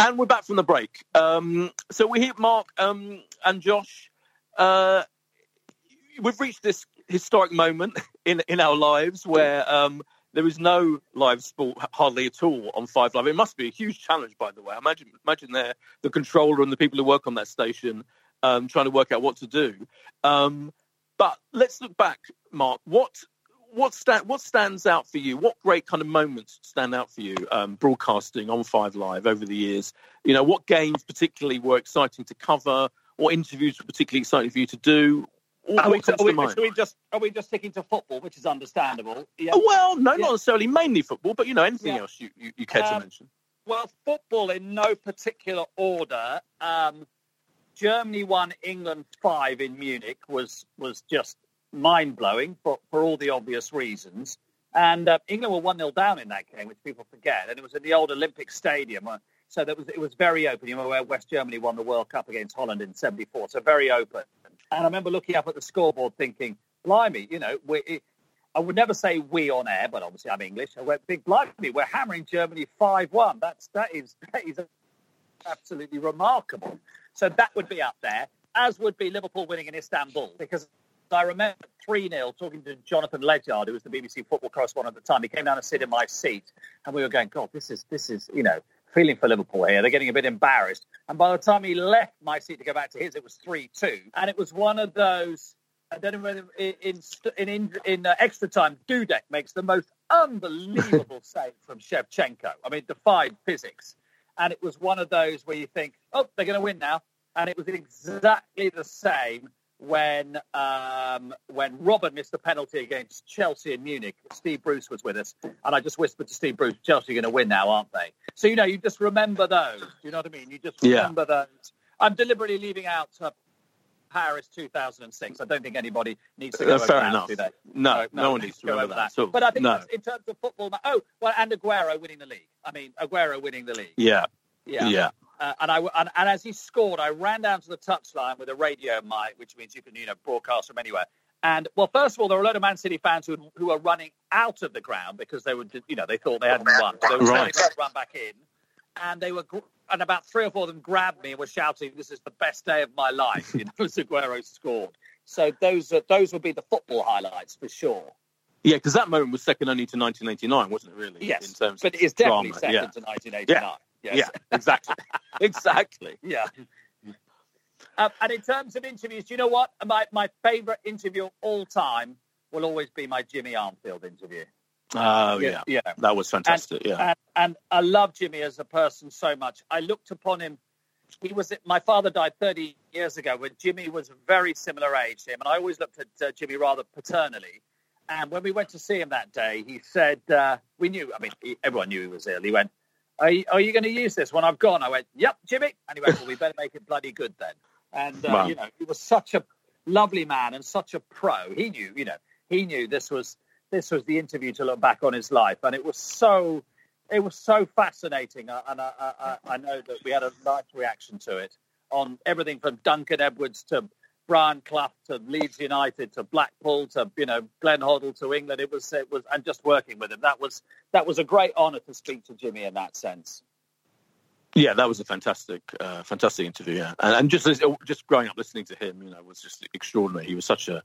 Speaker 4: And we're back from the break. Um, so we hear Mark um, and Josh. Uh, we've reached this historic moment in in our lives where um, there is no live sport hardly at all on Five Live. It must be a huge challenge, by the way. Imagine imagine there the controller and the people who work on that station um, trying to work out what to do. Um, but let's look back, Mark. What what sta- what stands out for you? What great kind of moments stand out for you um, broadcasting on Five Live over the years? You know, what games particularly were exciting to cover? What interviews were particularly exciting for you to do?
Speaker 6: Are we, are, we, we, just are we just sticking to football, which is understandable?
Speaker 4: Yeah. Oh, well, no, yeah. not necessarily mainly football, but you know anything yeah. else you, you, you care um, to mention.
Speaker 6: Well, football in no particular order. Um, Germany won England five in Munich was was just mind blowing for, for all the obvious reasons. And uh, England were 1 0 down in that game, which people forget. And it was in the old Olympic Stadium. So that was it was very open. You know, where West Germany won the World Cup against Holland in '74, so very open. And I remember looking up at the scoreboard, thinking, "Blimey, you know, we." I would never say we on air, but obviously I'm English. I went big blimey. We're hammering Germany five one. That's that is (laughs) that is absolutely remarkable. So that would be up there, as would be Liverpool winning in Istanbul, because I remember 3 0 talking to Jonathan Legard, who was the BBC football correspondent at the time. He came down and sit in my seat, and we were going, God, this is, this is, you know, feeling for Liverpool here. They're getting a bit embarrassed. And by the time he left my seat to go back to his, it was 3 2. And it was one of those. And then in in in, in uh, extra time, Dudek makes the most unbelievable (laughs) save from Shevchenko. I mean, defied physics, and it was one of those where you think, oh, they're going to win now, and it was exactly the same when um, when Robben missed the penalty against Chelsea in Munich. Steve Bruce was with us, and I just whispered to Steve Bruce, "Chelsea are going to win now, aren't they?" So you know, you just remember those. You know what I mean? You just remember yeah. those. I'm deliberately leaving out uh, Paris 2006. I don't think anybody needs to go uh,
Speaker 4: fair enough.
Speaker 6: That,
Speaker 4: no, no, no, one needs to go over that. that.
Speaker 6: But I think
Speaker 4: no.
Speaker 6: in terms of football, oh well, and Aguero winning the league. I mean, Aguero winning the league.
Speaker 4: Yeah,
Speaker 6: yeah,
Speaker 4: yeah.
Speaker 6: Uh, and I and, and, as he scored, I ran down to the touchline with a radio mic, which means you can you know broadcast from anywhere. And well, first of all, there were a lot of Man City fans who who were running out of the ground because they were you know they thought they hadn't won, so they were right. trying to run back in. And they were and about three or four of them grabbed me and were shouting, "This is the best day of my life!" You know, (laughs) as Aguero scored. So those are, those would be the football highlights for sure.
Speaker 4: Yeah, because that moment was second only to 1989, wasn't it? Really?
Speaker 6: Yes,
Speaker 4: in terms
Speaker 6: but it's definitely
Speaker 4: drama.
Speaker 6: second
Speaker 4: yeah.
Speaker 6: to 1989.
Speaker 4: Yeah.
Speaker 6: Yes.
Speaker 4: Yeah, exactly. (laughs) exactly.
Speaker 6: Yeah. Um, and in terms of interviews, do you know what? My, my favourite interview of all time will always be my Jimmy Armfield interview.
Speaker 4: Oh, yeah. yeah. yeah. That was fantastic.
Speaker 6: And,
Speaker 4: yeah.
Speaker 6: And, and, I love Jimmy as a person so much. I looked upon him. He was my father died 30 years ago when Jimmy was a very similar age to him, and I always looked at uh, Jimmy rather paternally. And when we went to see him that day, he said, uh, "We knew. I mean, he, everyone knew he was ill." He went, are you, are you going to use this when I've gone? I went, yep, Jimmy. And he went, well, we better make it bloody good then. And, uh, you know, he was such a lovely man and such a pro. He knew, you know, he knew this was this was the interview to look back on his life. And it was so, it was so fascinating. Uh, and I, I, I know that we had a nice reaction to it on everything from Duncan Edwards to Brian Clough to Leeds United to Blackpool to you know Glenn Hoddle to England. It was it was and just working with him. That was that was a great honour to speak to Jimmy in that sense.
Speaker 4: Yeah, that was a fantastic, uh, fantastic interview. Yeah, and, and just just growing up listening to him, you know, was just extraordinary. He was such a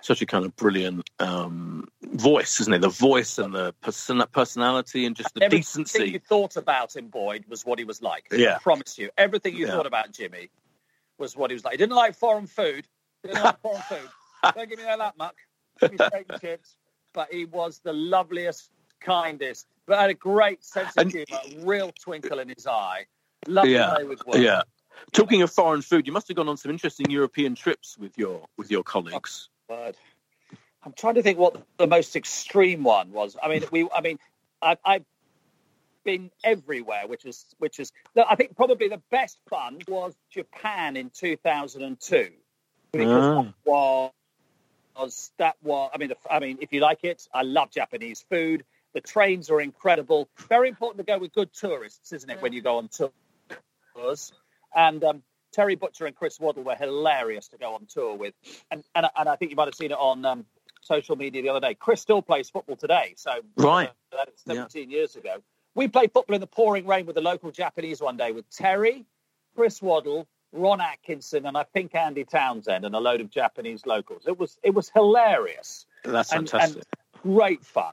Speaker 4: such a kind of brilliant um, voice, isn't it? The voice and the person- personality and just the
Speaker 6: Everything
Speaker 4: decency.
Speaker 6: Everything you thought about him, Boyd, was what he was like.
Speaker 4: Yeah.
Speaker 6: I promise you. Everything you
Speaker 4: Yeah.
Speaker 6: thought about Jimmy was what he was like. He didn't like foreign food. He didn't like foreign food. (laughs) Don't give me that muck. Give me steak and chips. But he was the loveliest, kindest, but had a great sense of
Speaker 4: And-
Speaker 6: humour, real twinkle in his eye. Lovely
Speaker 4: yeah,
Speaker 6: with words.
Speaker 4: yeah. Talking of foreign food, you must have gone on some interesting European trips with your with your colleagues.
Speaker 6: Oh, Word. I'm trying to think what the most extreme one was. I mean, we. I mean, I, I've been everywhere, which is which is. I think probably the best fun was Japan in 2002 because
Speaker 4: Ah.
Speaker 6: that was that was. I mean, I mean, if you like it, I love Japanese food. The trains are incredible. Very important to go with good tourists, isn't it, when you go on tours? And um, Terry Butcher and Chris Waddle were hilarious to go on tour with. And and, and I think you might have seen it on um, social media the other day. Chris still plays football today, so
Speaker 4: Right.
Speaker 6: uh, that's 17 years ago. We played football in the pouring rain with the local Japanese one day with Terry, Chris Waddle, Ron Atkinson, and I think Andy Townsend and a load of Japanese locals. It was it was hilarious.
Speaker 4: That's
Speaker 6: and-
Speaker 4: fantastic.
Speaker 6: and great fun.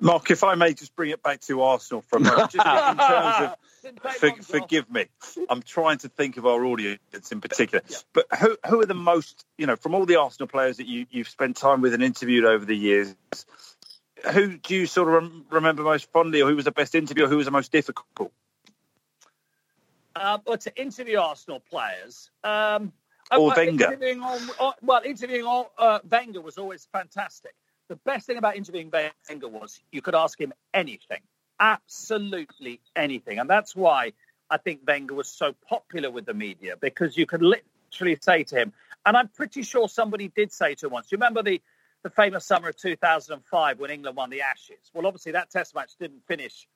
Speaker 5: Mark, if I may just bring it back to Arsenal for a moment, just in (laughs) terms of for, forgive me, I'm trying to think of our audience in particular. But who who are the most, you know, from all the Arsenal players that you you've spent time with and interviewed over the years? Who do you sort of rem- remember most fondly, or who was the best interview, or who was the most difficult?
Speaker 6: Uh, but to interview Arsenal players, um,
Speaker 5: Or
Speaker 6: uh,
Speaker 5: Wenger.
Speaker 6: Interviewing on, uh, well, interviewing on, uh, Wenger was always fantastic. The best thing about interviewing Wenger was you could ask him anything, absolutely anything, and that's why I think Wenger was so popular with the media because you could literally say to him, and I'm pretty sure somebody did say to him once. Do you remember the the famous summer of 2005 when England won the Ashes? Well, obviously that Test match didn't finish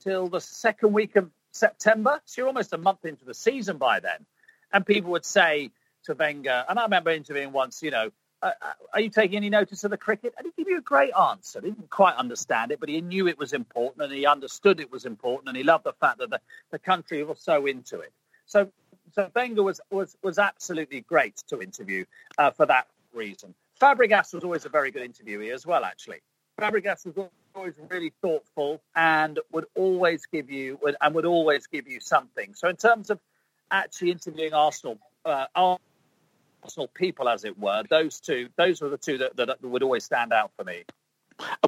Speaker 6: till the second week of September. So you're almost a month into the season by then. And people would say to Wenger, and I remember interviewing once, you know, uh, uh, are you taking any notice of the cricket? And he gave you a great answer. He didn't quite understand it, but he knew it was important and he understood it was important and he loved the fact that the, the country was so into it. So, so Wenger was, was, was absolutely great to interview uh, for that reason. Fabregas was always a very good interviewee as well, actually. Fabregas was always really thoughtful and would always give you would, and would always give you something. So in terms of actually interviewing Arsenal, uh, Arsenal people, as it were, those two, those were the two that, that would always stand out for me.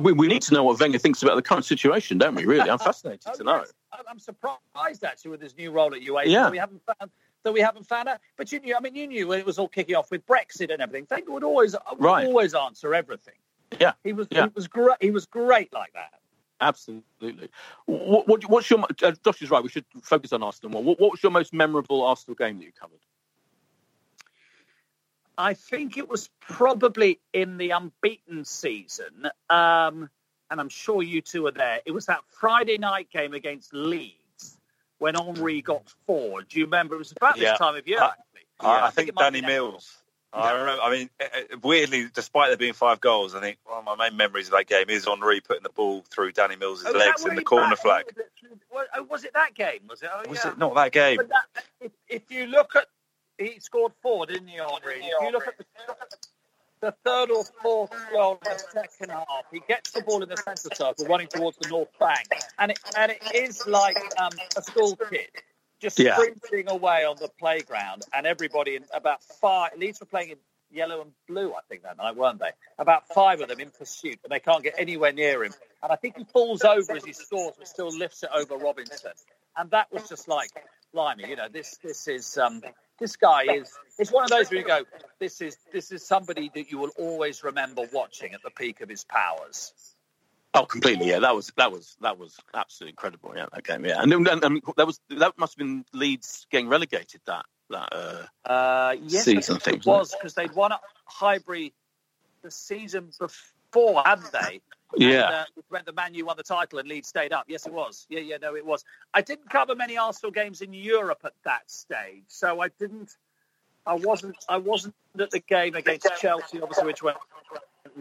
Speaker 4: We, we need to know what Wenger thinks about the current situation, don't we? Really, I'm (laughs) fascinated oh, to know. Yes.
Speaker 6: I'm surprised actually with his new role at UEFA. Yeah. we haven't found that we haven't found out. But you knew, I mean, you knew when it was all kicking off with Brexit and everything. Wenger would always, right. always answer everything.
Speaker 4: Yeah,
Speaker 6: he was.
Speaker 4: Yeah.
Speaker 6: He was great. He was great like that.
Speaker 4: Absolutely. What, what, what's your? Uh, Josh is right. We should focus on Arsenal more. What, what, was your most memorable Arsenal game that you covered?
Speaker 6: I think it was probably in the unbeaten season, um, and I'm sure you two were there. It was that Friday night game against Leeds when Henry got four. Do you remember? It was about this time of year. I,
Speaker 5: I, I, I think, think Danny Mills. I remember. I mean, eh, eh, weirdly, despite there being five goals, I think one of my main memories of that game is Henry putting the ball through Danny Mills' oh, legs in the corner back? flag.
Speaker 6: Was it, was it, that game? Was it? Oh,
Speaker 5: was
Speaker 6: yeah.
Speaker 5: it not that game?
Speaker 6: That, if, if, you look at, he scored four, didn't he, Henry? If you look at the, the third or fourth goal in the second half, he gets the ball in the centre circle, running towards the north bank, and it and it is like um, a school kid just yeah. sprinting away on the playground, and everybody in about five. Leeds were playing in yellow and blue, I think that night, weren't they? About five of them in pursuit, and they can't get anywhere near him. And I think he falls over as he scores, but still lifts it over Robinson. And that was just like, blimey, you know, this this is um, this guy is. It's one of those where you go, this is this is somebody that you will always remember watching at the peak of his powers.
Speaker 4: Oh, completely. Yeah, that was that was that was absolutely incredible. Yeah, that game. Yeah, and, and, and that was that must have been Leeds getting relegated that that uh,
Speaker 6: uh yes,
Speaker 4: season.
Speaker 6: I think it was because they'd won at Highbury the season before, hadn't they?
Speaker 4: Yeah.
Speaker 6: And, uh, when the Man U won the title and Leeds stayed up. Yes, it was. Yeah, yeah, no, it was. I didn't cover many Arsenal games in Europe at that stage, so I didn't. I wasn't. I wasn't at the game against Chelsea, obviously, which went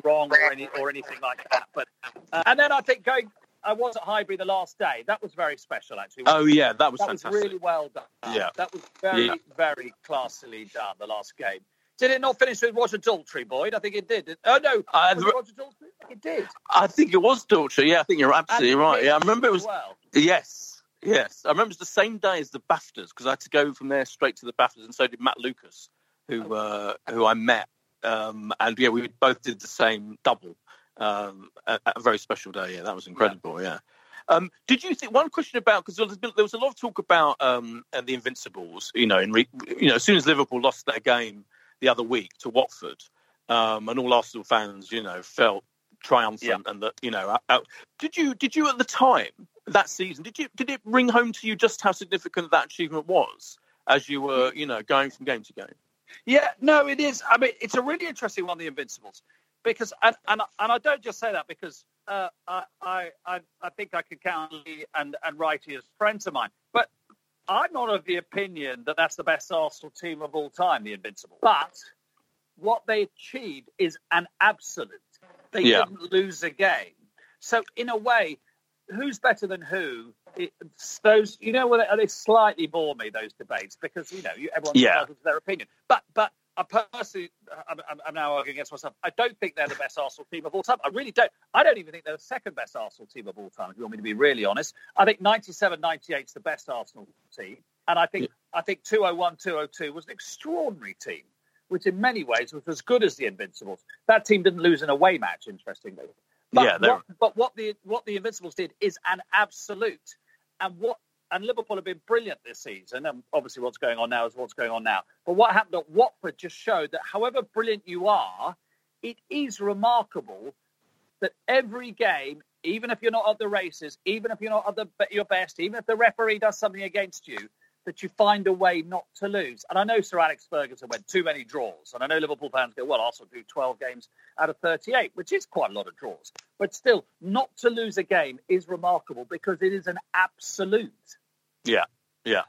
Speaker 6: wrong or any or anything like that. But uh, and then I think going. I was at Highbury the last day. That was very special, actually.
Speaker 4: Oh yeah, that was
Speaker 6: that
Speaker 4: fantastic.
Speaker 6: was really well done.
Speaker 4: Yeah,
Speaker 6: that was very yeah. very classily done. The last game. Did it not finish with Roger Daltrey, Boyd? I think it did. Oh no, uh, Roger Daltrey. It did.
Speaker 4: I think it was Daltrey. Yeah, I think you're absolutely right. Yeah, I remember it was.
Speaker 6: Well.
Speaker 4: Yes, yes. I remember it was the same day as the BAFTAs because I had to go from there straight to the BAFTAs, and so did Matt Lucas, who uh, who I met um, and yeah, we both did the same double um, at, at, a very special day. Yeah, that was incredible. Yeah. yeah. Um, did you think one question about because there, there was a lot of talk about um, the Invincibles? You know, in re, you know, as soon as Liverpool lost their game the other week to Watford, um, and all Arsenal fans, you know, felt triumphant yeah. and that you know, out, out. did you did you at the time that season did you did it ring home to you just how significant that achievement was as you were you know going from game to game?
Speaker 6: Yeah, no, it is. I mean, it's a really interesting one, the Invincibles, because and and, and I don't just say that because uh, I, I I think I could count Lee and and Wrighty as friends of mine, but I'm not of the opinion that that's the best Arsenal team of all time, the Invincibles. But what they achieved is an absolute. They yeah. didn't lose a game. So in a way, who's better than who it's those you know they, they slightly bore me those debates because you know everyone's yeah. entitled to their opinion but but I personally, I'm, I'm, now arguing against myself. I don't think they're the best Arsenal team of all time. I really don't. I don't even think they're the second best Arsenal team of all time. If you want me to be really honest, I think 97, 98 is the best Arsenal team, and I think yeah. I think 201, 202 was an extraordinary team, which in many ways was as good as the Invincibles. That team didn't lose an away match, interestingly. But yeah, what, but what the what the Invincibles did is an absolute. And what and Liverpool have been brilliant this season, and obviously what's going on now is what's going on now. But what happened at Watford just showed that however brilliant you are, it is remarkable that every game, even if you're not at the races, even if you're not at the, your best, even if the referee does something against you, that you find a way not to lose. And I know Sir Alex Ferguson went too many draws. And I know Liverpool fans go, well, Arsenal do 12 games out of 38, which is quite a lot of draws. But still, not to lose a game is remarkable because it is an absolute.
Speaker 4: Yeah, yeah,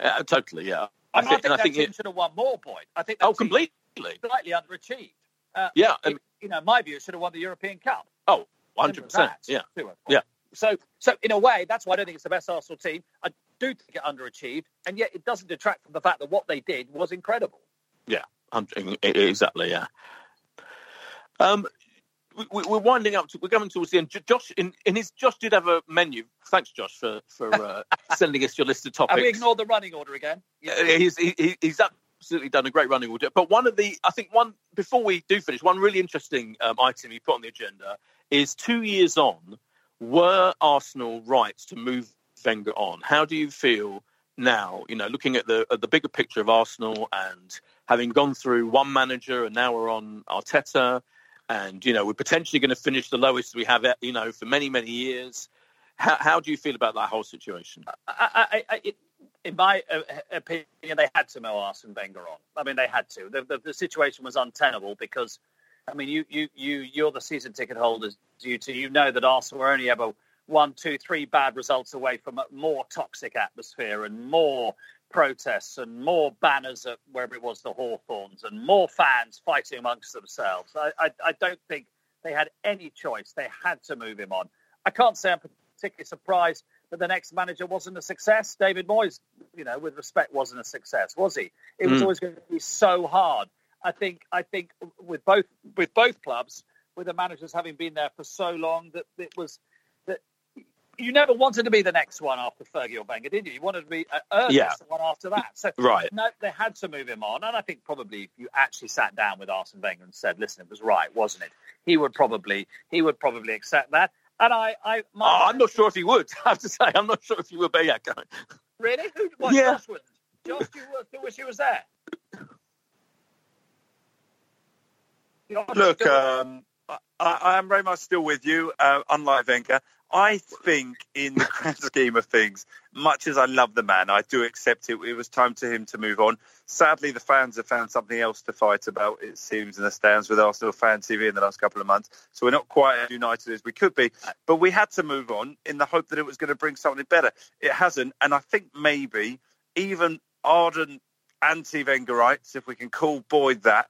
Speaker 4: uh, totally. Yeah,
Speaker 6: I, think, I think that think team it... should have won more. Point. I think.
Speaker 4: oh, completely.
Speaker 6: Slightly underachieved. Uh,
Speaker 4: yeah,
Speaker 6: it, you know, my view, it should have won the European Cup.
Speaker 4: Oh, 100 percent. Yeah, yeah.
Speaker 6: So, so in a way, that's why I don't think it's the best Arsenal team. I do think it underachieved, and yet it doesn't detract from the fact that what they did was incredible.
Speaker 4: Yeah, exactly. Yeah. Um, we, are winding up. To, we're coming towards the end. Josh, in, in his Josh did have a menu. Thanks, Josh, for for uh, (laughs) sending us your list of topics.
Speaker 6: Have we ignored the running order again?
Speaker 4: Yeah. He's he, he's absolutely done a great running order. But one of the, I think one before we do finish, one really interesting um, item he put on the agenda is two years on. Were Arsenal right to move Wenger on? How do you feel now? You know, looking at the at the bigger picture of Arsenal and having gone through one manager and now we're on Arteta and you know we're potentially going to finish the lowest we have you know for many many years. How, how do you feel about that whole situation?
Speaker 6: I, I, I, it, in my uh, opinion, they had to mow Arsene Wenger on. I mean, they had to. The, the, the, situation was untenable because, I mean, you you you you're the season ticket holders. Due to you know that Arsenal were only ever one, two, three bad results away from a more toxic atmosphere and more protests and more banners at wherever it was, the Hawthorns, and more fans fighting amongst themselves. I, I, I, don't think they had any choice. They had to move him on. I can't say I'm particularly surprised that the next manager wasn't a success. David Moyes, you know, with respect, wasn't a success, was he? It was mm. always going to be so hard. I think. I think with both with both clubs, with the managers having been there for so long, that it was you never wanted to be the next one after Fergie or Wenger, did you? You wanted to be uh, Ernest, yeah. one after that. So
Speaker 4: right.
Speaker 6: no, they had to move him on, and I think probably if you actually sat down with Arsene Wenger and said, "Listen, it was right, wasn't it?" He would probably he would probably accept that. And I, I
Speaker 4: oh, I'm not sure if he would. (laughs) I have to say, I'm not sure if he would be that guy.
Speaker 6: Really? Who? What, yeah. Josh would. Josh, you, you wish he was there. (laughs)
Speaker 5: Look, um, I, I, am very much still with you. Uh, unlike Wenger, I think, in the grand (laughs) scheme of things, much as I love the man, I do accept it. It was time to him to move on. Sadly, the fans have found something else to fight about, it seems, in the stands with Arsenal Fan TV in the last couple of months. So we're not quite as united as we could be. But we had to move on in the hope that it was going to bring something better. It hasn't. And I think maybe even ardent anti Wengerites, if we can call Boyd that,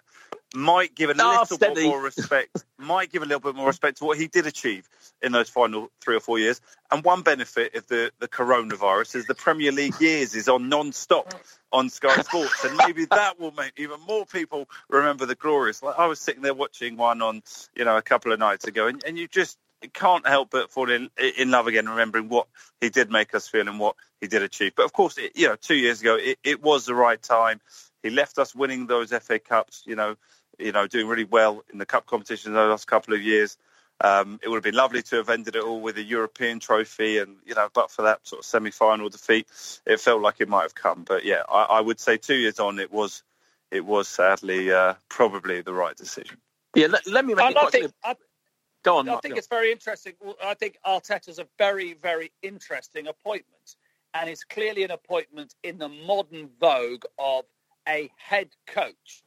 Speaker 5: might give a oh, little bit more respect. (laughs) might give a little bit more respect to what he did achieve in those final three or four years. And one benefit of the, the coronavirus is the Premier League years is on non-stop on Sky Sports, and maybe that will make even more people remember the glorious. Like I was sitting there watching one on, you know, a couple of nights ago, and, and you just can't help but fall in, in love again, remembering what he did make us feel and what he did achieve. But of course, it, you know, two years ago, it, it was the right time. He left us winning those FA Cups, you know, you know, doing really well in the cup competition in the last couple of years. Um, it would have been lovely to have ended it all with a European trophy, and you know, but for that sort of semi-final defeat, it felt like it might have come. But yeah, I, I would say two years on, it was, it was sadly uh, probably the right decision.
Speaker 4: Yeah, let, let me make
Speaker 6: I, think, I,
Speaker 4: Go on.
Speaker 6: I think it's very interesting. I think Arteta's a very, very interesting appointment, and it's clearly an appointment in the modern vogue of a head coach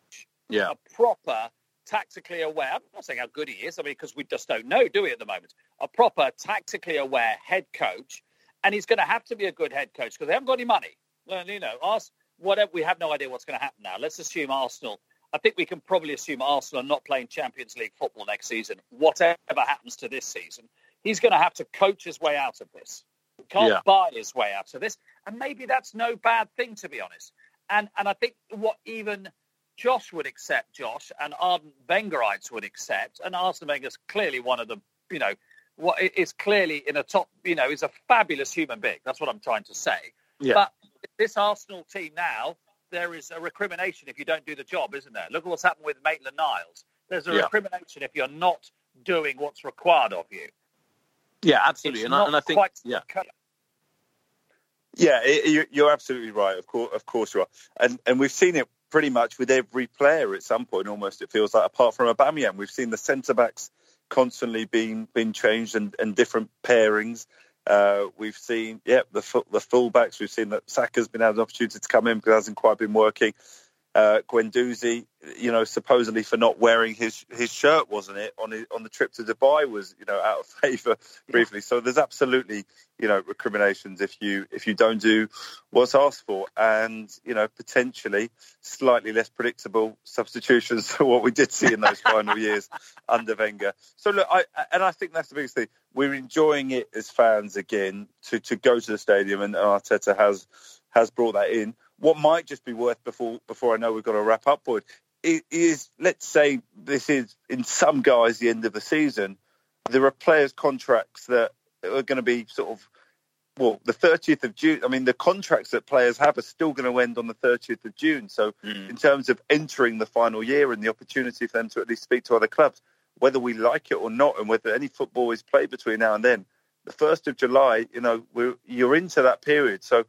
Speaker 4: yeah.
Speaker 6: a proper tactically aware. I'm not saying how good he is. I mean, because we just don't know, do we, at the moment? A proper tactically aware head coach, and he's going to have to be a good head coach because they haven't got any money. Well, you know, us whatever. We have no idea what's going to happen now. Let's assume Arsenal. I think we can probably assume Arsenal are not playing Champions League football next season. Whatever happens to this season, he's going to have to coach his way out of this. He can't yeah. buy his way out of this, and maybe that's no bad thing, to be honest. And and I think what even Josh would accept Josh, and ardent Wengerites would accept, and Arsene Wenger's clearly one of the, you know, what is clearly in a top, you know, is a fabulous human being. That's what I'm trying to say.
Speaker 4: Yeah.
Speaker 6: But this Arsenal team now, there is a recrimination if you don't do the job, isn't there? Look at what's happened with Maitland Niles. There's a yeah. recrimination if you're not doing what's required of you.
Speaker 4: Yeah, absolutely. And I, and I, think, yeah.
Speaker 5: Yeah, you're absolutely right. Of course, of course you are, and and we've seen it pretty much with every player at some point. Almost it feels like, apart from Aubameyang, we've seen the centre backs constantly being being changed and, and different pairings. Uh, we've seen, yeah, the the fullbacks. We've seen that Saka's been had an opportunity to come in, but hasn't quite been working. Uh, Guendouzi, you know, supposedly for not wearing his his shirt, wasn't it, on his, on the trip to Dubai was, you know, out of (laughs) favour briefly. So there's absolutely, you know, recriminations if you if you don't do what's asked for, and you know, potentially slightly less predictable substitutions (laughs) to what we did see in those final (laughs) years under Wenger. So look, I and I think that's the biggest thing. We're enjoying it as fans again to to go to the stadium, and Arteta has has brought that in what might just be worth before before I know we've got to wrap up, Boyd, is let's say this is in some guys the end of the season. There are players' contracts that are going to be sort of well, the 30th of June. I mean, the contracts that players have are still going to end on the 30th of June. So, mm. in terms of entering the final year and the opportunity for them to at least speak to other clubs, whether we like it or not, and whether any football is played between now and then, the 1st of July, you know, you're into that period. So,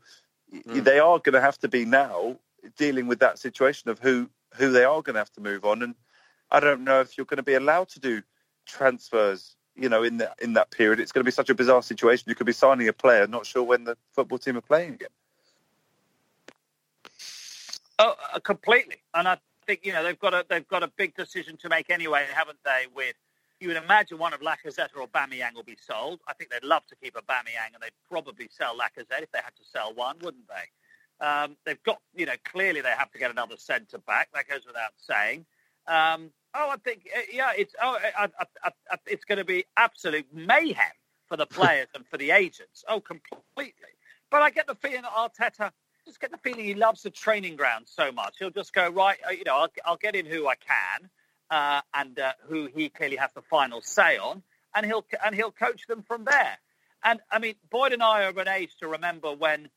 Speaker 5: mm. they are going to have to be now dealing with that situation of who who they are going to have to move on. And I don't know if you're going to be allowed to do transfers. You know, in that in that period, it's going to be such a bizarre situation. You could be signing a player, not sure when the football team are playing again.
Speaker 6: Oh, uh, completely. And I think you know they've got a they've got a big decision to make anyway, haven't they? With you would imagine one of Lacazette or Aubameyang will be sold. I think they'd love to keep a Aubameyang, and they'd probably sell Lacazette if they had to sell one, wouldn't they? Um, they've got, you know, clearly they have to get another centre back. That goes without saying. Um, oh, I think, uh, yeah, it's oh, I, I, I, it's going to be absolute mayhem for the players and for the agents. Oh, completely. But I get the feeling that Arteta, just get the feeling he loves the training ground so much. He'll just go right. Uh, you know, I'll, I'll get in who I can uh, and uh, who he clearly has the final say on, and he'll and he'll coach them from there. And I mean, Boyd and I are of an age to remember when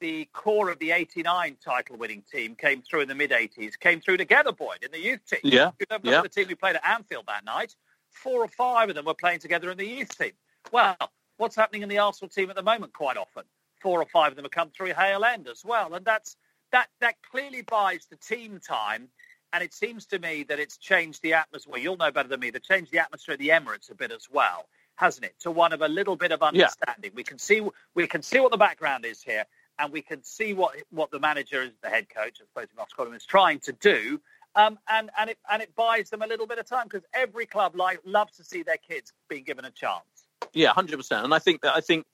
Speaker 6: the core of the '89 title-winning team came through in the mid '80s, came through together, Boyd, in the youth team.
Speaker 4: Yeah,
Speaker 6: you remember
Speaker 4: yeah.
Speaker 6: the team we played at Anfield that night? Four or five of them were playing together in the youth team. Well, what's happening in the Arsenal team at the moment? Quite often, four or five of them have come through Hale End as well, and that's that that clearly buys the team time and it seems to me that it's changed the atmosphere. You'll know better than me. That changed the atmosphere of the Emirates a bit as well, hasn't it? To one of a little bit of understanding. Yeah. We can see we can see what the background is here, and we can see what what the manager is, the head coach, I suppose, Mark Scotland is trying to do. Um, and and it and it buys them a little bit of time because every club like loves to see their kids being given a chance.
Speaker 4: Yeah, hundred percent. And I think that I think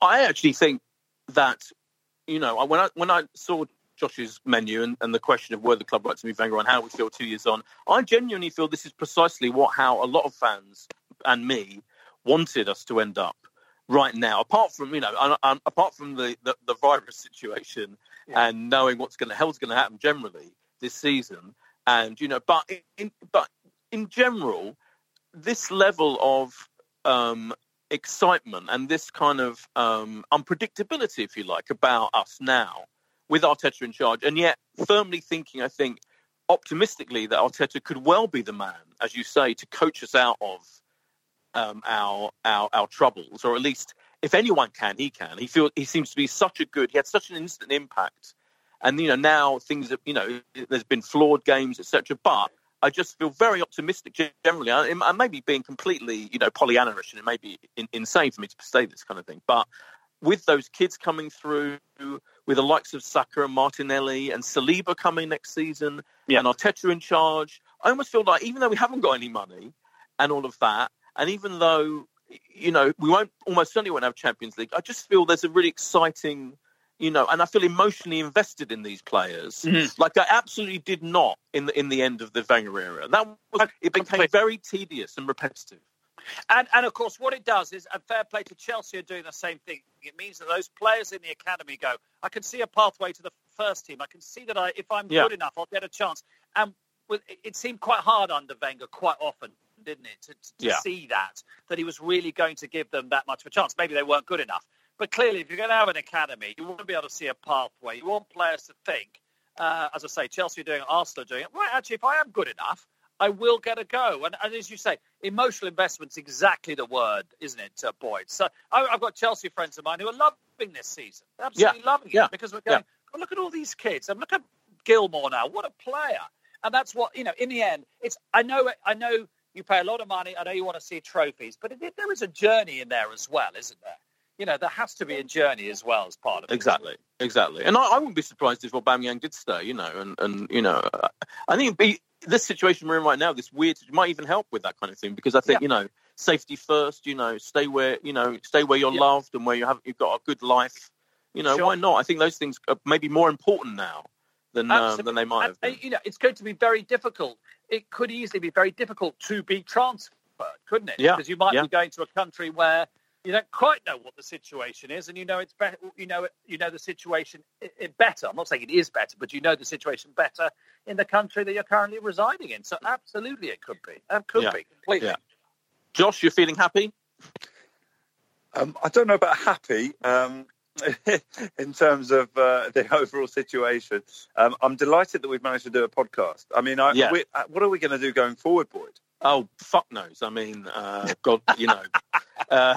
Speaker 4: I actually think that you know when I when I saw Josh's menu and, and the question of whether the club right to move Wenger on, how we feel two years on. I genuinely feel this is precisely what how a lot of fans and me wanted us to end up right now. Apart from you know, apart from the, the, the virus situation yeah. and knowing what's going to hell's going to happen generally this season, and you know, but in, but in general, this level of um, excitement and this kind of um, unpredictability, if you like, about us now with Arteta in charge, and yet firmly thinking, I think, optimistically that Arteta could well be the man, as you say, to coach us out of um, our, our our troubles, or at least if anyone can, he can. He feels he seems to be such a good. He had such an instant impact, and you know now things have you know there's been flawed games, etc. But I just feel very optimistic generally. I, I may be being completely you know Pollyanna-ish, and it may be in, insane for me to say this kind of thing, but with those kids coming through, with the likes of Saka and Martinelli and Saliba coming next season, yeah. and Arteta in charge, I almost feel like even though we haven't got any money and all of that, and even though you know we won't almost certainly won't have Champions League, I just feel there's a really exciting, you know, and I feel emotionally invested in these players, mm-hmm. like I absolutely did not in the in the end of the Wenger era. That was it became very tedious and repetitive.
Speaker 6: And, and of course, what it does is, and fair play to Chelsea are doing the same thing. It means that those players in the academy go, I can see a pathway to the first team. I can see that I, if I'm yeah. good enough, I'll get a chance. And it seemed quite hard under Wenger quite often, didn't it, to, to yeah. see that, that he was really going to give them that much of a chance. Maybe they weren't good enough. But clearly, if you're going to have an academy, you want to be able to see a pathway. You want players to think, uh, as I say, Chelsea are doing it, Arsenal are doing it. Right, actually, if I am good enough, I will get a go. And, and as you say, emotional investment's exactly the word, isn't it, uh, Boyd? So I, have got Chelsea friends of mine who are loving this season, absolutely
Speaker 4: yeah.
Speaker 6: loving it
Speaker 4: yeah.
Speaker 6: because we're going. Yeah. Oh, look at all these kids, and look at Gilmour now. What a player! And that's what you know. In the end, it's. I know. I know you pay a lot of money. I know you want to see trophies, but it, there is a journey in there as well, isn't there? You know, there has to be a journey as well as part of it.
Speaker 4: Exactly, exactly. And I, I wouldn't be surprised if Aubameyang did stay, you know, and, and you know, I think be, this situation we're in right now, this weird, might even help with that kind of thing because I think, yeah. you know, safety first, you know, stay where, you know, stay where you're yeah. loved and where you have, you've got a good life. You know, sure. why not? I think those things are maybe more important now than uh, than they might have been.
Speaker 6: You know, it's going to be very difficult. It could easily be very difficult to be transferred, couldn't it?
Speaker 4: Yeah.
Speaker 6: Because you might
Speaker 4: yeah.
Speaker 6: be going to a country where you don't quite know what the situation is, and you know it's better. You know, you know the situation it, it better. I'm not saying it is better, but you know the situation better in the country that you're currently residing in. So absolutely, it could be. It could
Speaker 4: yeah.
Speaker 6: be completely.
Speaker 4: Yeah. Josh, you're feeling happy?
Speaker 5: Um, I don't know about happy. Um, (laughs) in terms of uh, the (laughs) overall situation. Um, I'm delighted that we've managed to do a podcast. I mean, I,
Speaker 4: yeah.
Speaker 5: we, uh, what are we going to do going forward, Boyd?
Speaker 4: Oh, fuck knows. I mean, uh, God, you know. (laughs) Uh,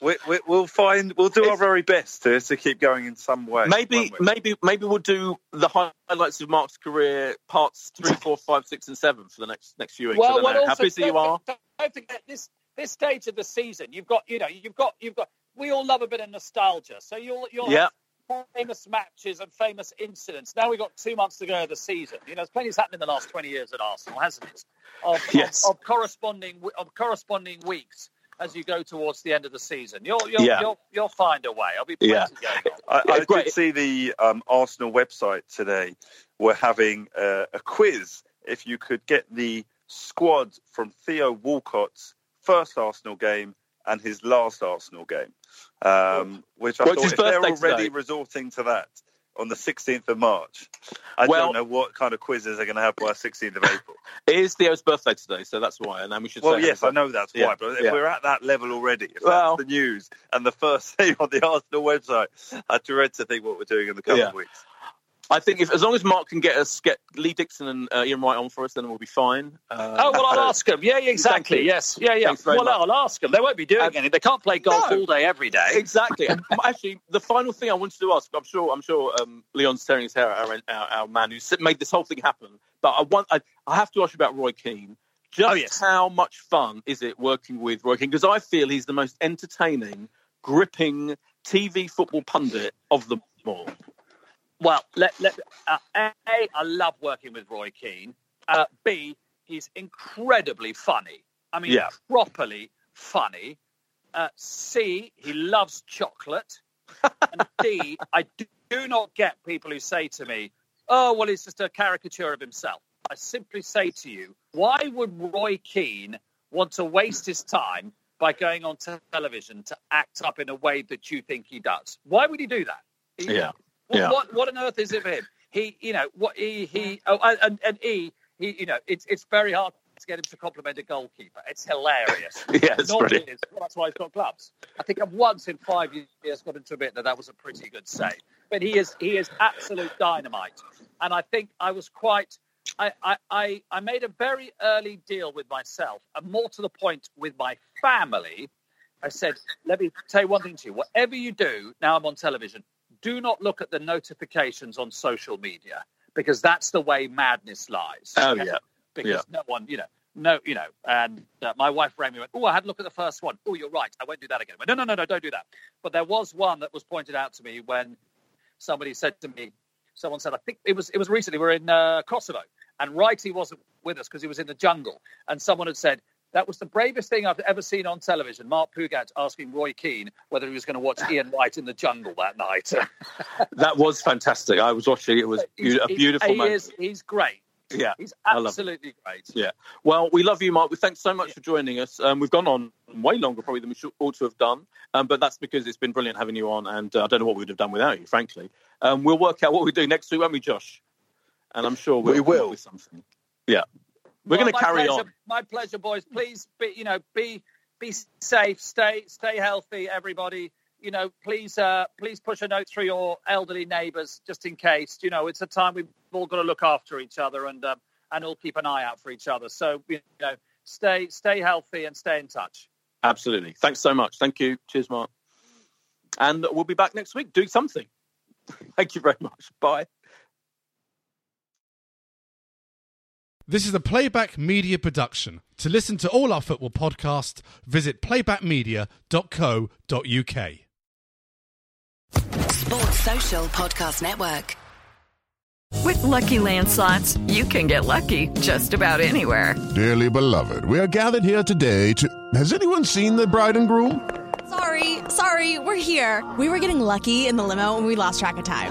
Speaker 5: we, we, will find. We'll do our very best to, to keep going in some way.
Speaker 4: Maybe, maybe, maybe we'll do the highlights of Mark's career, parts three, four, five, six, and seven for the next next few weeks.
Speaker 6: Well, well
Speaker 4: how busy you are.
Speaker 6: Don't forget this this stage of the season. You've got, you know, you've got, you've got we all love a bit of nostalgia. So you'll you'll
Speaker 4: yeah.
Speaker 6: have famous matches and famous incidents. Now we've got two months to go of the season. You know, there's plenty's happened in the last 20 years at Arsenal, hasn't it? Of,
Speaker 4: yes.
Speaker 6: of, of corresponding of corresponding weeks as you go towards the end of the season. You'll you'll
Speaker 4: Yeah.
Speaker 6: you'll, you'll find a way. I'll be
Speaker 5: Yeah.
Speaker 6: going on.
Speaker 5: I, I
Speaker 4: great.
Speaker 5: did see the um, Arsenal website today. We're having uh, a quiz. If you could get the squad from Theo Walcott's first Arsenal game and his last Arsenal game, um, which I
Speaker 4: Well,
Speaker 5: thought if they're already
Speaker 4: today.
Speaker 5: resorting to that on the 16th of March, I
Speaker 4: Well-
Speaker 5: don't know what kind of quizzes they're going to have by 16th of April. (laughs)
Speaker 4: It is Theo's birthday today, so that's why. And then we should
Speaker 5: Well,
Speaker 4: say
Speaker 5: yes, I know that's
Speaker 4: birthday.
Speaker 5: why, but if
Speaker 4: yeah.
Speaker 5: we're at that level already, if
Speaker 4: Well-
Speaker 5: that's the news and the first (laughs) thing on the Arsenal website, I dread to think what we're doing in the coming
Speaker 4: Yeah.
Speaker 5: weeks.
Speaker 4: I think if as long as Mark can get us get Lee Dixon and uh, Ian Wright on for us, then we'll be fine. Uh,
Speaker 6: Oh well, I'll (laughs) ask them. Yeah, yeah, exactly. Yes, yeah, yeah. Well,
Speaker 4: much.
Speaker 6: I'll ask them. They won't be doing anything. They can't play golf
Speaker 4: no.
Speaker 6: all day every day.
Speaker 4: Exactly. Actually, the final thing I wanted to ask, I'm sure, I'm sure, um, Leon's tearing his hair out, our, our, our man who made this whole thing happen. But I want, I, I have to ask you about Roy Keane. Just
Speaker 6: Oh, yes.
Speaker 4: how much fun is it working with Roy Keane? Because I feel he's the most entertaining, gripping TV football pundit of them all.
Speaker 6: Well, let, let, uh, A, I love working with Roy Keane. Uh, B, he's incredibly funny. I mean,
Speaker 4: Yeah.
Speaker 6: properly funny. Uh, C, he loves chocolate. and D, I do, do not get people who say to me, oh, well, he's just a caricature of himself. I simply say to you, why would Roy Keane want to waste his time by going on television to act up in a way that you think he does? Why would he do that? He-
Speaker 4: Yeah.
Speaker 6: What,
Speaker 4: Yeah.
Speaker 6: what what on earth is it for him? He, you know, what he he oh, and and E, he, you know, it's it's very hard to get him to compliment a goalkeeper. It's hilarious. (laughs)
Speaker 4: Yeah, it's
Speaker 6: Normally
Speaker 4: brilliant.
Speaker 6: Well, that's why he's got gloves. I think I've once in five years got him to admit that that was a pretty good save. But he is he is absolute dynamite, and I think I was quite. I, I, I, I made a very early deal with myself, and more to the point, with my family. I said, let me tell you one thing to you. Whatever you do, now I'm on television, do not look at the notifications on social media because that's the way madness lies.
Speaker 4: Oh,
Speaker 6: Okay?
Speaker 4: yeah.
Speaker 6: Because
Speaker 4: Yeah.
Speaker 6: no one, you know, no, you know, and uh, my wife rang me went, oh, I had a look at the first one. Oh, you're right. I won't do that again. Went, no, no, no, no, don't do that. But there was one that was pointed out to me when somebody said to me, someone said, I think it was it was recently. We are in uh, Kosovo, and Wrighty wasn't with us because he was in the jungle. And someone had said that was the bravest thing I've ever seen on television. Mark Pougatch asking Roy Keane whether he was going to watch Ian Wright in the jungle that night. (laughs)
Speaker 4: That was fantastic. I was watching. It was
Speaker 6: He's-
Speaker 4: a
Speaker 6: he's-
Speaker 4: beautiful
Speaker 6: he
Speaker 4: moment.
Speaker 6: is, he's great.
Speaker 4: Yeah,
Speaker 6: He's
Speaker 4: I love it.
Speaker 6: absolutely great.
Speaker 4: Yeah. Well, we love you, Mark. We thanks so much for joining us. Um, we've gone on way longer probably than we should, ought to have done, um, but that's because it's been brilliant having you on, and uh, I don't know what we would have done without you, frankly. Um, we'll work out what we do next week, won't we, Josh? And I'm sure we'll
Speaker 5: We
Speaker 4: come up
Speaker 5: will.
Speaker 4: with something. Yeah. We're
Speaker 6: Well,
Speaker 4: going to carry
Speaker 6: pleasure,
Speaker 4: on.
Speaker 6: My pleasure, boys. Please be, you know, be be safe, stay stay healthy, everybody. You know, please uh, please push a note through your elderly neighbours just in case. You know, it's a time we've all got to look after each other and um, and all keep an eye out for each other. So you know, stay stay healthy and stay in touch.
Speaker 4: Absolutely. Thanks so much. Thank you. Cheers, Mark. And we'll be back next week Do something. (laughs) Thank you very much. Bye.
Speaker 7: This is a playback media production. To listen to all our football podcasts, visit playbackmedia.co.uk.
Speaker 8: Sports Social Podcast Network.
Speaker 3: With lucky landslots, you can get lucky just about anywhere.
Speaker 2: Dearly beloved, we are gathered here today to. Has anyone seen the bride and groom?
Speaker 9: Sorry, sorry, we're here. We were getting lucky in the limo and we lost track of time.